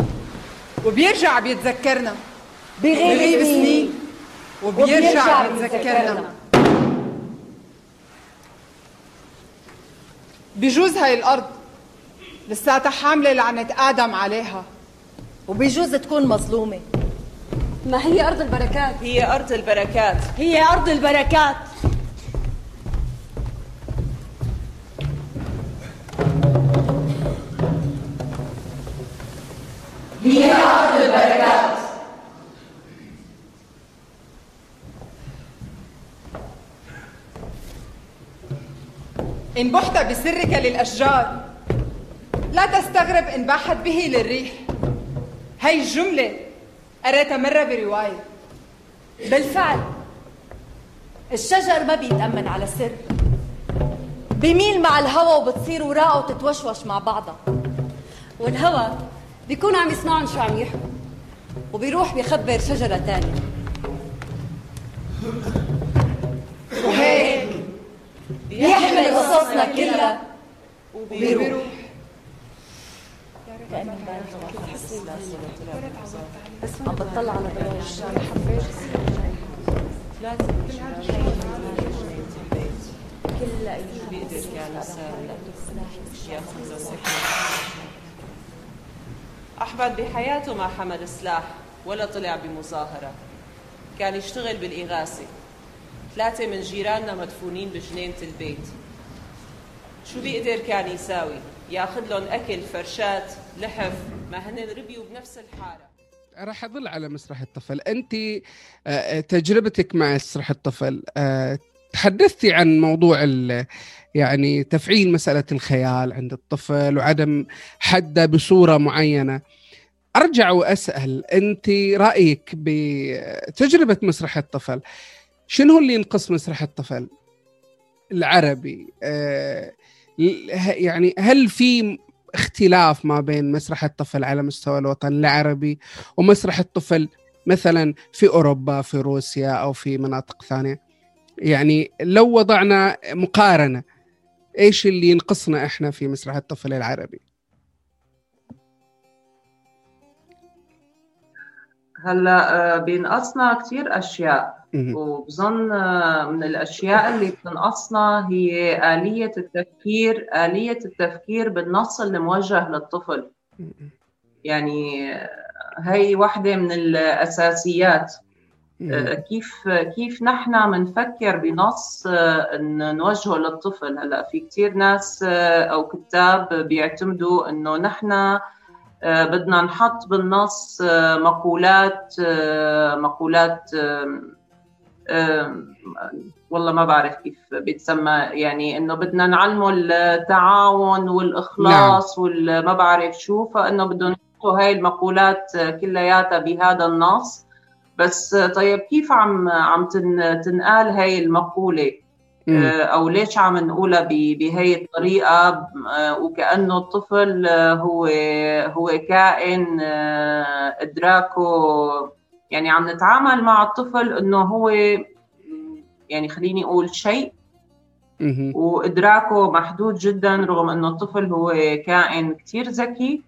وبيرجع بيتذكرنا. بيغيب سنين. وبيرجع بيتذكرنا. بجوز هاي الأرض لساتها حاملة لعنة آدم عليها. وبيجوز تكون مظلومة. ما هي أرض البركات؟ هي أرض البركات. هي أرض البركات. أرض البركات. إن بحت بسرك للأشجار لا تستغرب إن باحت به للريح. هي الجملة قريتها مرة برواية. بالفعل الشجر ما بيتأمن على السر. بيميل مع الهوى وبتصير وراءه وتتوشوش مع بعضها. والهوى بيكون عم يسمعهم شو عم يحكوا وبيروح بيخبر شجرة تانية. وهيك بيحمل قصصنا كلها وبيروح. عم بطلع على أحمد بحياته ما حمل سلاح ولا طلع بمظاهرة. كان يشتغل بالإغاثة. ثلاثة من جيراننا مدفونين بجنينة البيت. شو بيقدر كان يساوي؟ ياخذ لهم أكل فرشات لحف ما هن ربيوا بنفس الحارة. راح اظل على مسرح الطفل. أنت آه، تجربتك مع مسرح الطفل آه، تحدثتي عن موضوع يعني تفعيل مسألة الخيال عند الطفل وعدم حده بصورة معينة. أرجع وأسأل أنت رأيك بتجربة مسرح الطفل شنو اللي ينقص مسرح الطفل؟ العربي آه، يعني هل في اختلاف ما بين مسرح الطفل على مستوى الوطن العربي ومسرح الطفل مثلا في أوروبا في روسيا أو في مناطق ثانية؟ يعني لو وضعنا مقارنة إيش اللي ينقصنا إحنا في مسرح الطفل العربي؟ هلا آه، بينقصنا كثير أشياء. وبظن آه، من الأشياء اللي بتنقصنا هي آلية التفكير آلية التفكير بالنص الموجه للطفل. يعني آه، هي واحدة من الأساسيات. كيف كيف نحن بنفكر بنص نوجهه للطفل؟ هلا في كثير ناس أو كتاب بيعتمدوا إنه نحن آه، بدنا نحط بالنص آه، مقولات آه، مقولات والله ما بعرف كيف بيتسمى يعني إنه بدنا نعلمه التعاون والإخلاص نعم. والما بعرف شو فإنه بدهم يحطوا هاي المقولات كلياتها بهذا النص. بس طيب كيف عم عم تنقال هاي المقولة؟ آه، أو ليش عم نقولها بهي الطريقة؟ آه، وكأنه الطفل آه، هو هو كائن إدراكه يعني عم نتعامل مع الطفل إنه هو يعني خليني أقول شيء. وإدراكه محدود جدا رغم إنه الطفل هو كائن كثير ذكي.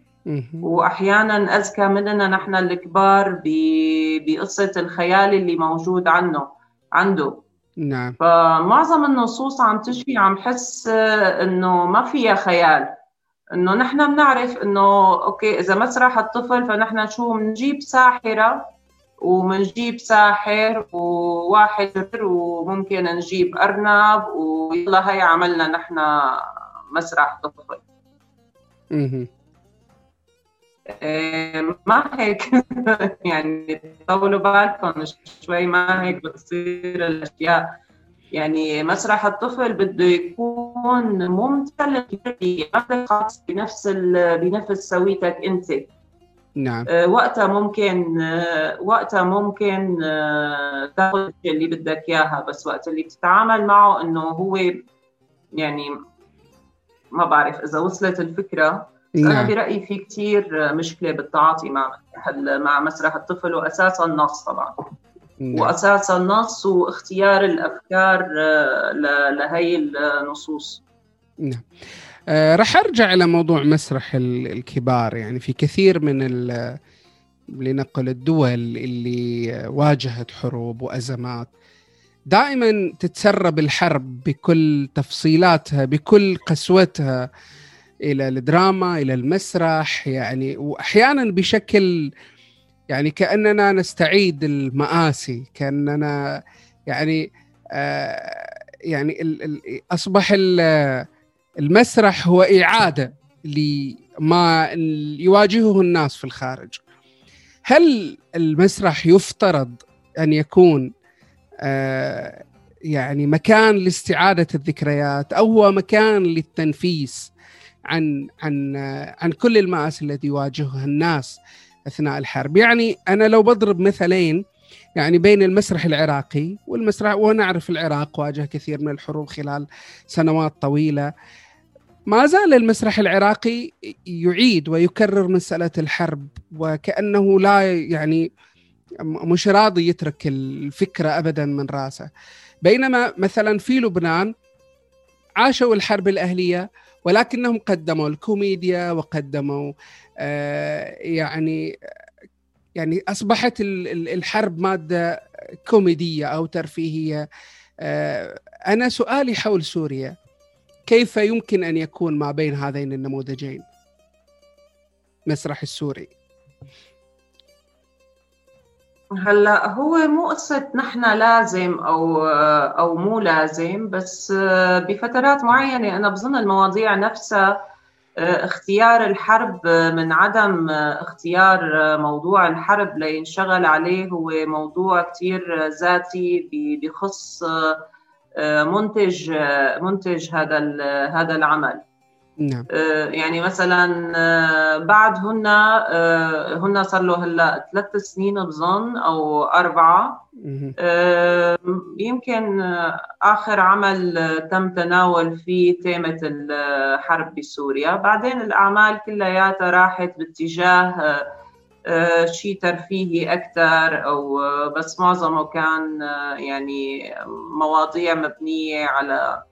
وأحيانا اذكى مننا نحن الكبار بقصة الخيال اللي موجود عنه عنده. نعم. فمعظم النصوص عم تشفي عم حس إنه ما فيها خيال. إنه نحن بنعرف إنه أوكي إذا مسرح الطفل فنحن شو بنجيب ساحرة وبنجيب ساحر وواحد وممكن نجيب أرنب ويلا هي عملنا نحن مسرح طفل. ما هيك يعني طولوا بالكم شوي ما هيك بتصير الاشياء يعني مسرح الطفل بده يكون ممتع خاص بنفس بنفس سويتك انت نعم وقتها ممكن وقتها ممكن تاخذ اللي بدك اياها بس وقت اللي بتتعامل معه انه هو يعني ما بعرف اذا وصلت الفكرة نعم. أنا برأيي في كثير مشكلة بالتعاطي مع مع مسرح الطفل واساسا النص طبعا. نعم. واساس النص واختيار الأفكار آه، لهي النصوص. نعم. آه راح أرجع إلى موضوع مسرح الكبار. يعني في كثير من لنقل الدول اللي واجهت حروب وأزمات دائما تتسرب الحرب بكل تفصيلاتها بكل قسوتها. إلى الدراما إلى المسرح يعني وأحيانا بشكل يعني كأننا نستعيد المآسي كأننا يعني آه يعني ال ال أصبح ال المسرح هو إعادة لما يواجهه الناس في الخارج. هل المسرح يفترض أن يكون آه يعني مكان لاستعادة الذكريات أو هو مكان للتنفيس؟ عن عن عن كل المآسي التي يواجهها الناس أثناء الحرب، يعني أنا لو بضرب مثلين يعني بين المسرح العراقي والمسرح ونعرف العراق واجه كثير من الحروب خلال سنوات طويلة. ما زال المسرح العراقي يعيد ويكرر مسألة الحرب وكأنه لا يعني مش راضي يترك الفكرة أبدا من راسه بينما مثلا في لبنان عاشوا الحرب الأهلية ولكنهم قدموا الكوميديا وقدموا آه يعني يعني أصبحت الحرب مادة كوميدية أو ترفيهية. آه أنا سؤالي حول سوريا كيف يمكن أن يكون ما بين هذين النموذجين؟ مسرح السوري. هلا هو مو قصة نحن لازم أو أو مو لازم بس بفترات معينة أنا بظن المواضيع نفسها اختيار الحرب من عدم اختيار موضوع الحرب لينشغل عليه هو موضوع كتير ذاتي بخص منتج منتج هذا هذا العمل. نعم. آه، يعني مثلا آه، بعد هن آه، هن صار له هلأ ثلاث سنين بظن أو أربعة. يمكن آخر عمل تم تناول فيه تيمة الحرب بسوريا. بعدين الأعمال كلياتها راحت باتجاه شيء ترفيهي أكثر أو آه، بس معظمه كان يعني مواضيع مبنية على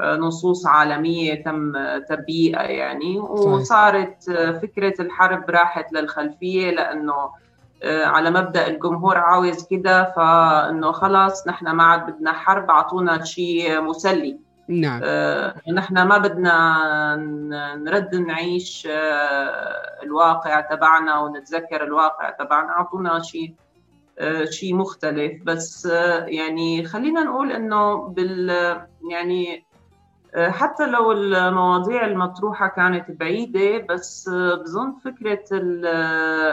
نصوص عالمية تم تبيئة يعني وصارت فكرة الحرب راحت للخلفية لأنه على مبدأ الجمهور عاوز كده فإنه خلاص نحن ما عاد بدنا حرب أعطونا شيء مسلي. نعم. آه نحن ما بدنا نرد نعيش آه الواقع تبعنا ونتذكر الواقع تبعنا أعطونا شيء آه شيء مختلف. بس آه يعني خلينا نقول إنه بال يعني آه، حتى لو المواضيع المطروحة كانت بعيدة بس بظن فكرة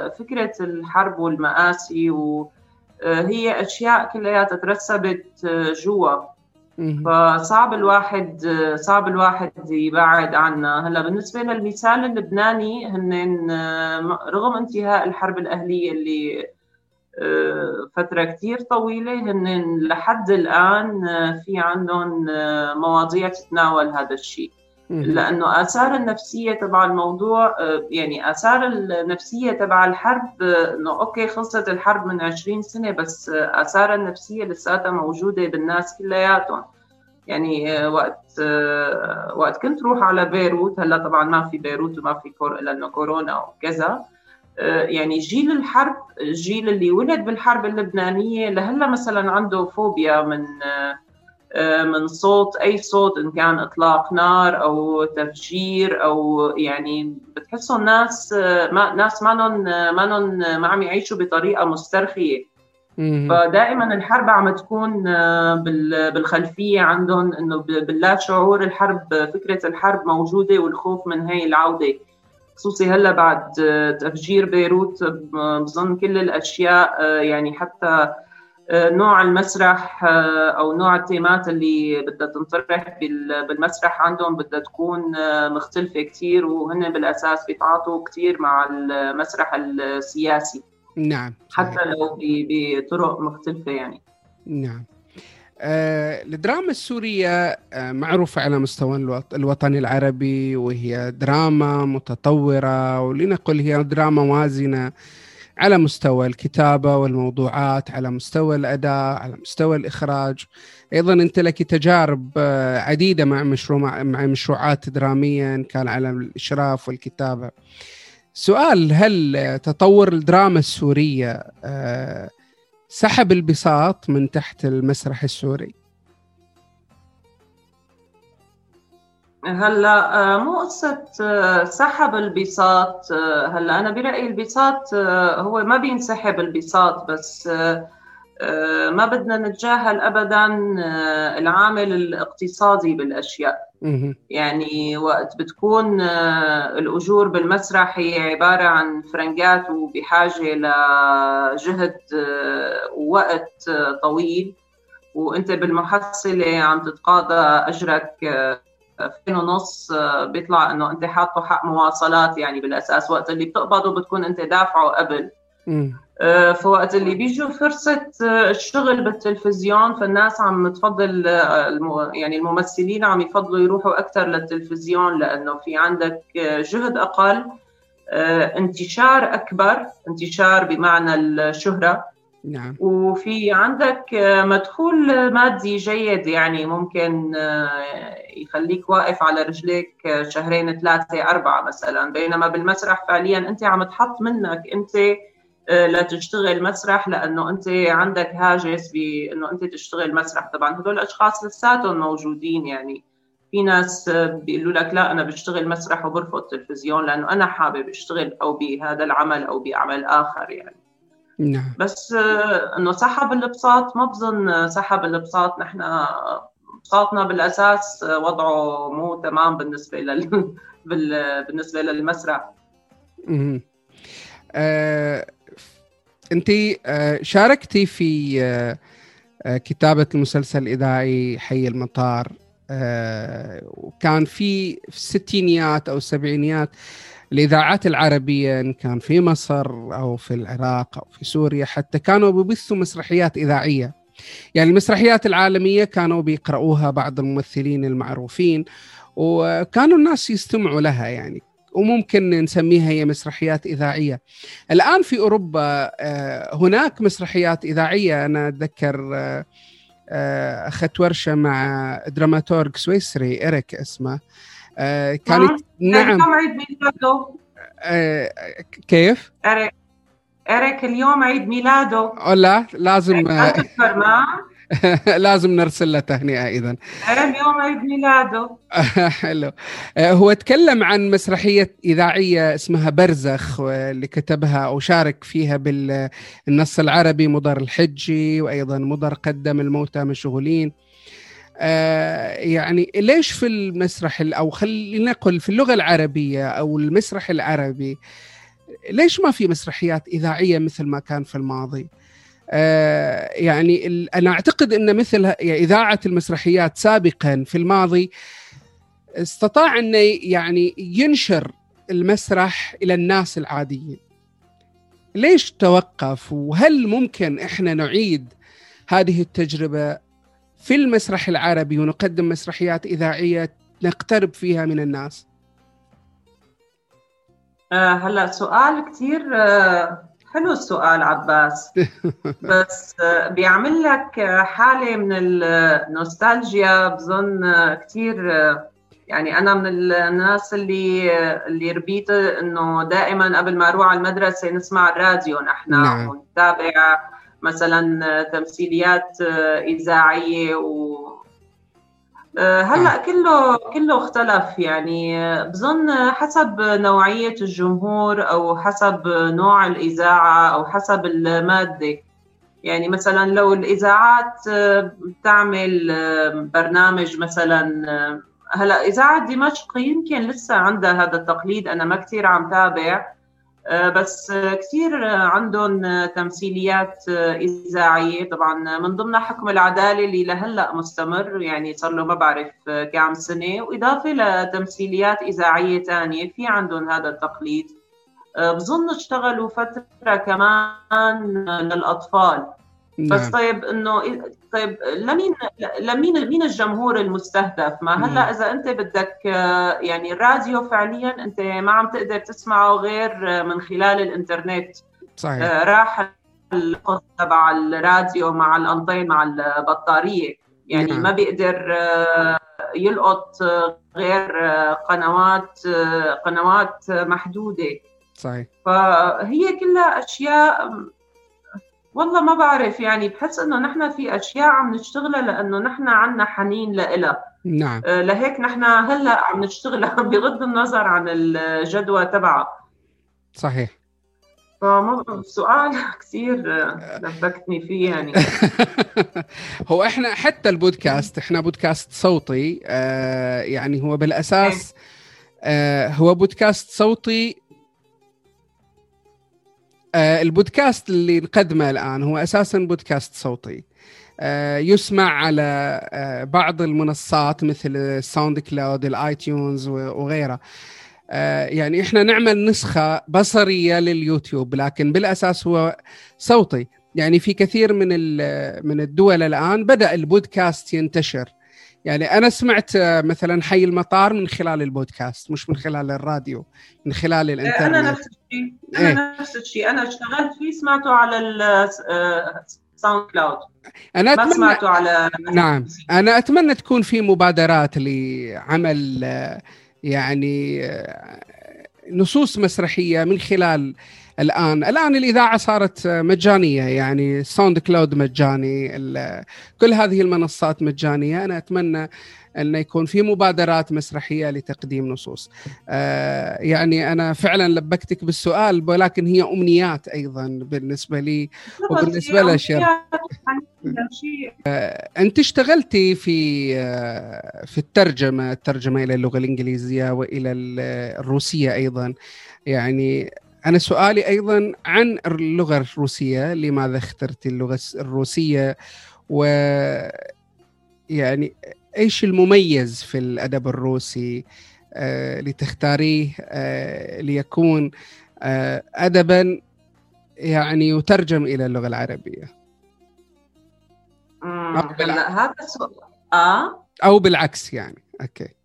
فكرة الحرب والمآسي وهي أشياء كلها تترسبت جوا. فصعب الواحد صعب الواحد يبعد عنها. هلا بالنسبة للمثال اللبناني هن رغم انتهاء الحرب الأهلية اللي آه، فترة كثير طويلة هن لحد الآن في عندهم مواضيع تتناول هذا الشيء. لأنه آثار النفسية تبع الموضوع آه، يعني آثار النفسية تبع الحرب آه، إنه أوكي خلصت الحرب من 20 سنة بس آه، آثار النفسية لساتها موجودة بالناس كلياتهم. يعني وقت وقت كنت روح على بيروت هلأ طبعا ما في بيروت وما في كور لأنه كورونا وكذا. يعني جيل الحرب الجيل اللي ولد بالحرب اللبنانية. لهلا مثلا عنده فوبيا من آه، من صوت أي صوت إن كان إطلاق نار أو تفجير أو يعني بتحسوا الناس آه، ما ناس ما ما ما عم يعيشوا بطريقة مسترخية. فدائما الحرب عم تكون آه، بالخلفية عندهم إنه باللا شعور الحرب فكرة الحرب موجودة والخوف من هي العودة. خصوصي هلا بعد تفجير بيروت بظن كل الأشياء يعني حتى نوع المسرح أو نوع التيمات اللي بدها تنطرح بالمسرح عندهم بدها تكون مختلفة كثير وهن بالأساس بيتعاطوا كثير مع المسرح السياسي. نعم حتى لو بطرق مختلفة يعني. نعم. الدراما السورية آه معروفة على مستوى الوطن العربي وهي دراما متطورة ولنقل هي دراما وازنة على مستوى الكتابة والموضوعات على مستوى الأداء على مستوى الإخراج. أيضا أنت لك تجارب آه، عديدة مع مشروع مع مشروعات درامية كان على الإشراف والكتابة. سؤال هل تطور الدراما السورية آه، سحب البساط من تحت المسرح السوري؟ هلا آه، مو قصة آه، سحب البساط آه، هلا أنا برأيي البساط هو ما بينسحب البساط بس ما بدنا نتجاهل أبدا العامل الاقتصادي بالأشياء. يعني وقت بتكون الأجور بالمسرح هي عبارة عن فرنجات وبحاجة لجهد ووقت طويل. وأنت بالمحصلة عم تتقاضى أجرك 2000 ونص آه، بيطلع إنه أنت حاطه حق مواصلات يعني بالأساس. وقت اللي بتقبضه بتكون أنت دافعه قبل. آه، فوقت اللي بيجوا فرصة آه، الشغل بالتلفزيون فالناس عم تفضل آه، يعني الممثلين عم يفضلوا يروحوا أكثر للتلفزيون لأنه في عندك جهد أقل انتشار أكبر انتشار بمعنى الشهرة. نعم. وفي عندك مدخول مادي جيد يعني ممكن يخليك واقف على رجليك شهرين ثلاثة أربعة مثلا. بينما بالمسرح فعليا أنت عم تحط منك أنت آه، لتشتغل مسرح لأنه أنت عندك هاجس بانه أنت تشتغل مسرح. طبعا هدول الأشخاص لساتهم موجودين يعني. في ناس بيقولوا لك لا أنا بشتغل مسرح وبرفض التلفزيون لأنه أنا حابب أشتغل أو بهذا العمل أو بعمل آخر يعني. نعم. بس آه، إنه سحب الابساط ما بظن سحب الابساط نحن بساطنا بالأساس وضعه مو تمام بالنسبة لل بالنسبة للمسرح. آه انت آه، شاركتي في آه، آه، كتابة المسلسل الإذاعي حي المطار وكان في في الستينيات أو السبعينيات الإذاعات العربية إن كان في مصر أو في العراق أو في سوريا حتى كانوا بيبثوا مسرحيات إذاعية. يعني المسرحيات العالمية كانوا بيقرأوها بعض الممثلين المعروفين وكانوا الناس يستمعوا لها يعني. وممكن نسميها هي مسرحيات إذاعية. الآن في أوروبا آه، هناك مسرحيات إذاعية. أنا أتذكر آه، آه، أخذت ورشة مع دراماتورج سويسري إريك اسمه. كانت نعم. عيد ميلاده. كيف؟ إريك إريك اليوم عيد ميلاده. لا لازم لازم نرسل له تهنئة اذا اليوم عيد ميلاده؟ حلو. آه، هو تكلم عن مسرحية إذاعية اسمها برزخ اللي كتبها أو شارك فيها بالنص العربي مضر الحجي وأيضا مضر قدم الموتى مشغولين. آه، يعني ليش في المسرح أو خلينا نقول في اللغة العربية أو المسرح العربي ليش ما في مسرحيات إذاعية مثل ما كان في الماضي؟ آه، يعني أنا أعتقد إن مثل يعني إذاعة المسرحيات سابقا في الماضي استطاع انه يعني ينشر المسرح إلى الناس العاديين. ليش توقف وهل ممكن إحنا نعيد هذه التجربة في المسرح العربي ونقدم مسرحيات إذاعية نقترب فيها من الناس؟ آه، هلا سؤال كثير آه، حلو السؤال عباس بس بيعمل لك حالة من النوستالجيا بظن كثير يعني أنا من الناس اللي اللي ربيت إنه دائما قبل ما أروح على المدرسة نسمع الراديو نحن نعم. ونتابع مثلا تمثيليات إذاعية و آه، هلا آه. كله كله اختلف يعني. بظن حسب نوعية الجمهور أو حسب نوع الإذاعة أو حسب المادة. يعني مثلا لو الإذاعات بتعمل برنامج مثلا هلا اذاعه دمشق يمكن لسه عندها هذا التقليد. أنا ما كثير عم تابع. آه، بس كثير عندهم تمثيليات إذاعية. طبعا من ضمنها حكم العدالة اللي لهلأ مستمر يعني صار له ما بعرف كم سنة وإضافة لتمثيليات إذاعية ثانية في عندهم هذا التقليد. آه، بظن اشتغلوا فترة كمان للأطفال. نعم. بس طيب إنه طيب لمين لمين مين الجمهور المستهدف؟ ما هلأ إذا أنت بدك يعني الراديو فعليا أنت ما عم تقدر تسمعه غير من خلال الإنترنت. صحيح. آه، راح القص تبع الراديو مع الانطين مع البطارية. يعني نعم. ما بيقدر آه، يلقط غير قنوات قنوات محدودة. صحيح. فهي كلها أشياء والله ما بعرف يعني بحس إنه نحن في أشياء عم نشتغلها لإنه نحن عنا حنين لإلها. نعم. آه لهيك نحن هلأ عم نشتغلها بغض النظر عن الجدوى تبعها. صحيح. سؤال كثير لبكتني فيه يعني. هو إحنا حتى البودكاست إحنا بودكاست صوتي آه يعني هو بالأساس آه هو بودكاست صوتي البودكاست اللي نقدمه الآن هو أساسا بودكاست صوتي. آه، يسمع على آه، بعض المنصات مثل ال SoundCloud ال iTunes وغيرها آه، يعني إحنا نعمل نسخة بصرية لليوتيوب لكن بالأساس هو صوتي. يعني في كثير من من الدول الآن بدأ البودكاست ينتشر. يعني أنا سمعت آه، مثلا حي المطار من خلال البودكاست مش من خلال الراديو من خلال الإنترنت. أنا نفس الشيء أنا إيه؟ نفس الشيء. أنا اشتغلت فيه سمعته على ال SoundCloud آه، أنا أتمنى... ما سمعته على نعم. أنا أتمنى تكون في مبادرات لعمل آه، يعني نصوص مسرحية من خلال الآن. الآن الإذاعة صارت مجانية يعني SoundCloud مجاني كل هذه المنصات مجانية. أنا أتمنى أن يكون في مبادرات مسرحية لتقديم نصوص. آه يعني أنا فعلا لبكتك بالسؤال ولكن هي أمنيات أيضا بالنسبة لي وبالنسبة لشر آه أنت اشتغلتي في آه في الترجمة الترجمة إلى اللغة الإنجليزية وإلى الروسية أيضا. يعني أنا سؤالي أيضا عن اللغة الروسية لماذا اخترت اللغة الروسية؟ و يعني إيش المميز في الأدب الروسي آه لتختاريه آه ليكون آه ادبا يعني يترجم إلى اللغة العربية؟ هذا السؤال آه؟ أو بالعكس يعني أوكي.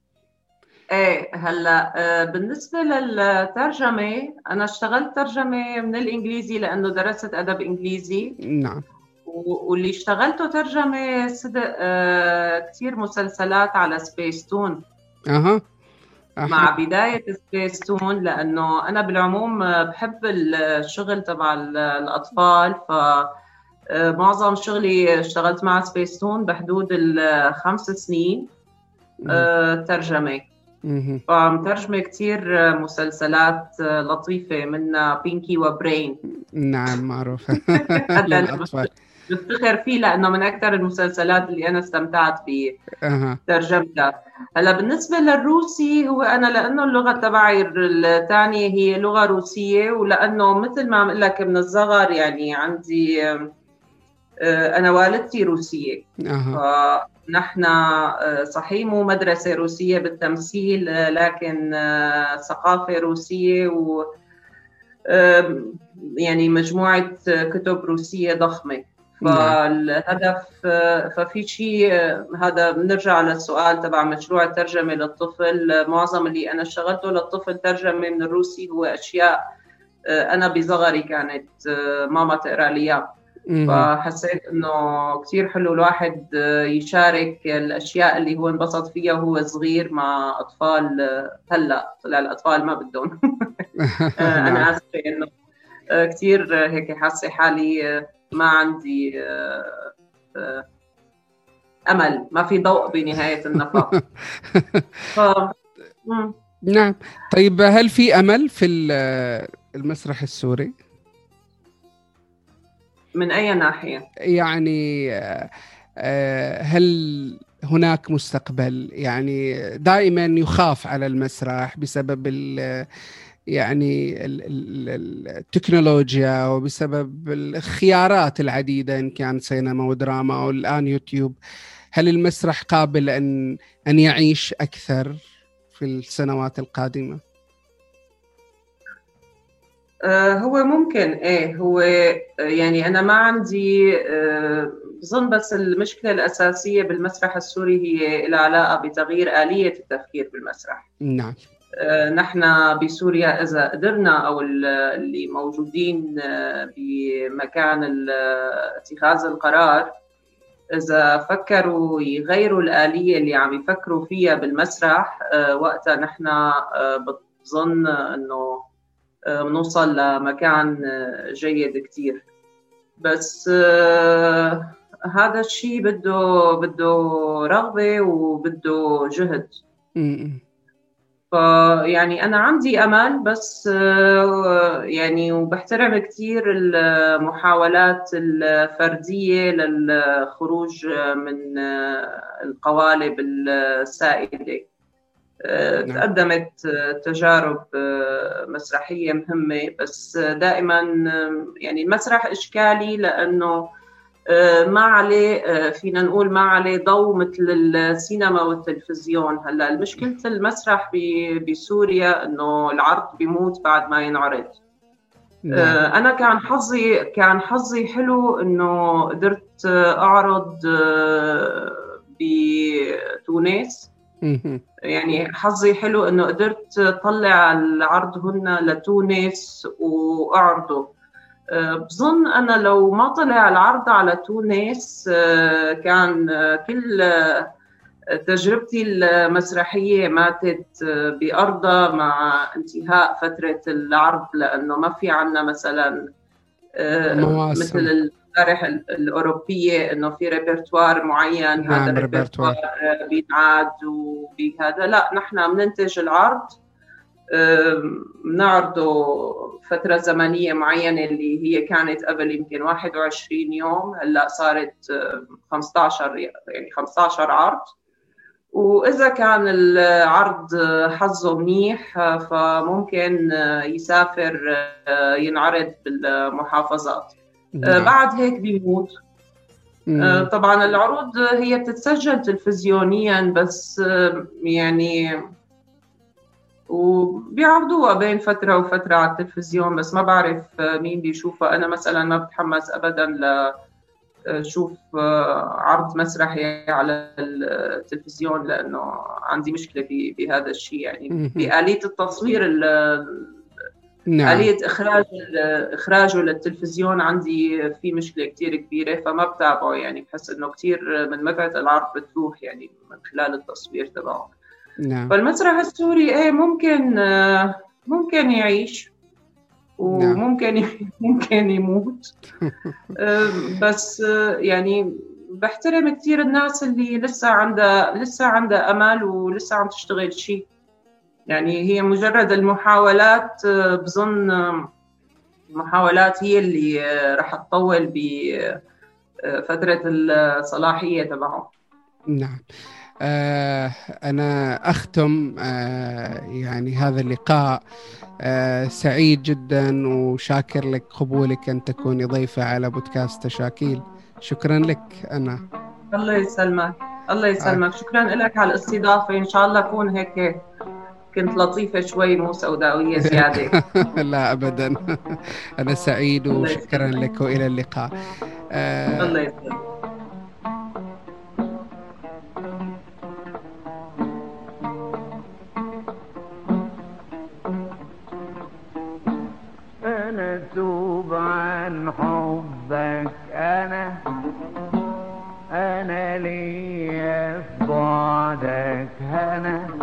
إيه هلا آه، بالنسبة للترجمة أنا اشتغلت ترجمة من الإنجليزي لأنه درست أدب إنجليزي. نعم. واللي اشتغلته ترجمة صدق آه كثير مسلسلات على سبيس تون أها. أحب. مع بداية سبيس تون لأنه أنا بالعموم بحب الشغل تبع الأطفال ف آه، معظم شغلي اشتغلت مع سبيس تون بحدود الخمس سنين آه، ترجمة. فمترجمة كثير مسلسلات لطيفة منها Pinky و Brain نعم معروف. بفتخر فيه لأنه من أكثر المسلسلات اللي أنا استمتعت بترجمتها هلأ بالنسبة للروسي هو أنا لأنه اللغة تبعي الثانية هي لغة روسية ولأنه مثل ما عم أقول لك من الصغر يعني عندي آه، أنا والدتي روسية. أه. نحن آه، صحيح مو مدرسة روسية بالتمثيل آه، لكن ثقافة روسية و يعني مجموعة كتب روسية ضخمة. نعم. فالهدف ففي شيء هذا بنرجع للسؤال تبع مشروع الترجمة للطفل. معظم اللي أنا اشتغلته للطفل ترجمة من الروسي هو أشياء أنا بصغري كانت ماما تقرأ لي فحسيت إنه كثير حلو الواحد يشارك الأشياء اللي هو انبسط فيها وهو صغير مع أطفال هلأ طلع الأطفال ما بدهم. أنا نعم. آسفة إنه كثير هيك حاسة حالي ما عندي آه، آه، أمل ما في ضوء بنهاية النفق. ف... نعم. طيب هل في أمل في المسرح السوري؟ من أي ناحية؟ يعني آه، هل هناك مستقبل؟ يعني دائما يخاف على المسرح بسبب يعني التكنولوجيا وبسبب الخيارات العديدة إن كان سينما ودراما أو الآن يوتيوب. هل المسرح قابل أن أن يعيش أكثر في السنوات القادمة؟ آه، هو ممكن إيه هو يعني أنا ما عندي آه، بظن بس المشكلة الأساسية بالمسرح السوري هي لها علاقه بتغيير آلية التفكير بالمسرح. نعم. آه، نحن بسوريا إذا قدرنا أو اللي موجودين آه، بمكان اتخاذ القرار إذا فكروا يغيروا الآلية اللي عم يفكروا فيها بالمسرح آه، وقتها نحن بظن إنه بنوصل لمكان جيد كثير بس هذا الشيء بده بده رغبة وبده جهد. فيعني أنا عندي أمل بس آه، يعني وبحترم كثير المحاولات الفردية للخروج من آه، القوالب السائدة. آه،. تقدمت تجارب مسرحية مهمة بس دائما يعني المسرح إشكالي لأنه آه، ما عليه آه، فينا نقول ما عليه ضوء مثل السينما والتلفزيون. هلأ مشكله المسرح بسوريا إنه العرض بيموت بعد ما ينعرض. نعم. آه، أنا كان حظي كان حظي حلو إنه قدرت أعرض بتونس. يعني حظي حلو إنه قدرت أطلع العرض هنا لتونس وأعرضه آه، بظن أنا لو ما طلع العرض على تونس آه، كان آه، كل تجربتي المسرحية ماتت بارضها مع انتهاء فترة العرض لأنه ما في عندنا مثلا مواسم. مثل المسارح الأوروبية إنه في ريبرتوار معين نعم هذا الريبرتوار بينعاد وبهذا. لا نحن بننتج العرض بنعرضه فترة زمنية معينة اللي هي كانت قبل يمكن 21 يوم هلأ صارت 15 يعني 15 عرض. وإذا كان العرض حظه منيح فممكن يسافر ينعرض بالمحافظات. نعم. بعد هيك بيموت. طبعا العروض هي بتتسجل تلفزيونيا بس يعني وبيعرضوها بين فترة وفترة على التلفزيون بس ما بعرف مين بيشوفها. أنا مثلا ما بتحمس أبدا ل شوف عرض مسرحي على التلفزيون لأنه عندي مشكلة بهذا الشيء يعني بآلية التصوير نعم. آلية إخراج إخراجه للتلفزيون عندي في مشكلة كتير كبيرة فما بتابعه يعني بحس إنه كتير من متعة العرض بتروح يعني من خلال التصوير تبعه نعم. فالمسرح السوري إيه ممكن ممكن يعيش وممكن نعم. ممكن يموت بس يعني بحترم كثير الناس اللي لسه عندها لسه عندها أمل ولسه عم تشتغل شيء يعني هي مجرد المحاولات بظن المحاولات هي اللي رح تطول بفترة الصلاحية تبعهم. نعم. آه، أنا أختم آه، يعني هذا اللقاء آه، سعيد جدا وشاكر لك قبولك أن تكوني ضيفة على بودكاست تشاكيل شكرا لك أنا. الله يسلمك. الله يسلمك. شكرا لك على الاستضافة. إن شاء الله أكون هيك كنت لطيفة شوي مو سوداوية زيادة. لا أبدا. أنا سعيد وشكرا لك وإلى اللقاء. الله يسلمك. حبك أنا أنا ليا في بعدك هنا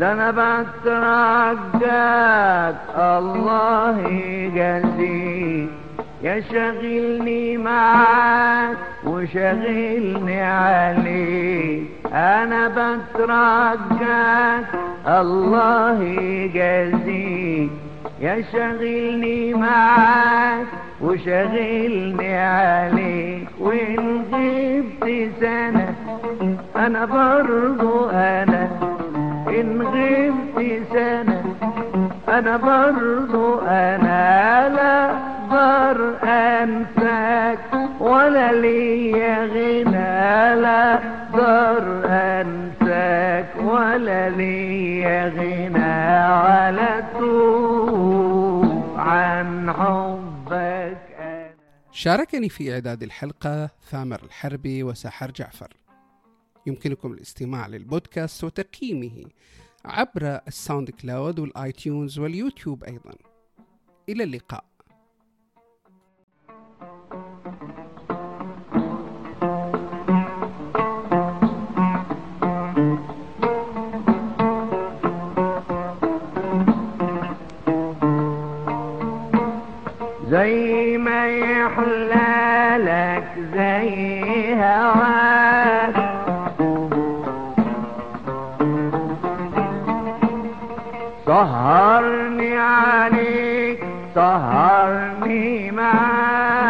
ده أنا بترجاك الله يجازيك يا شغلني معاك وشغلني عليك. أنا بترجاك الله يجازيك. يا شغلني معاك وشغلني عليك وإن غبت سنة أنا برضو أنا. إن غبت سنة أنا برضو أنا. لا أقدر أنساك ولا ليا غنى لا أقدر أنساك ولا ليا غنى على طول عن حبك شاركني في إعداد الحلقة ثامر الحربي وسحر جعفر. يمكنكم الاستماع للبودكاست وتقييمه عبر ال SoundCloud وال iTunes واليوتيوب أيضا. إلى اللقاء. زي ما يحلالك زي هواك سهرني عليك سهرني معاك.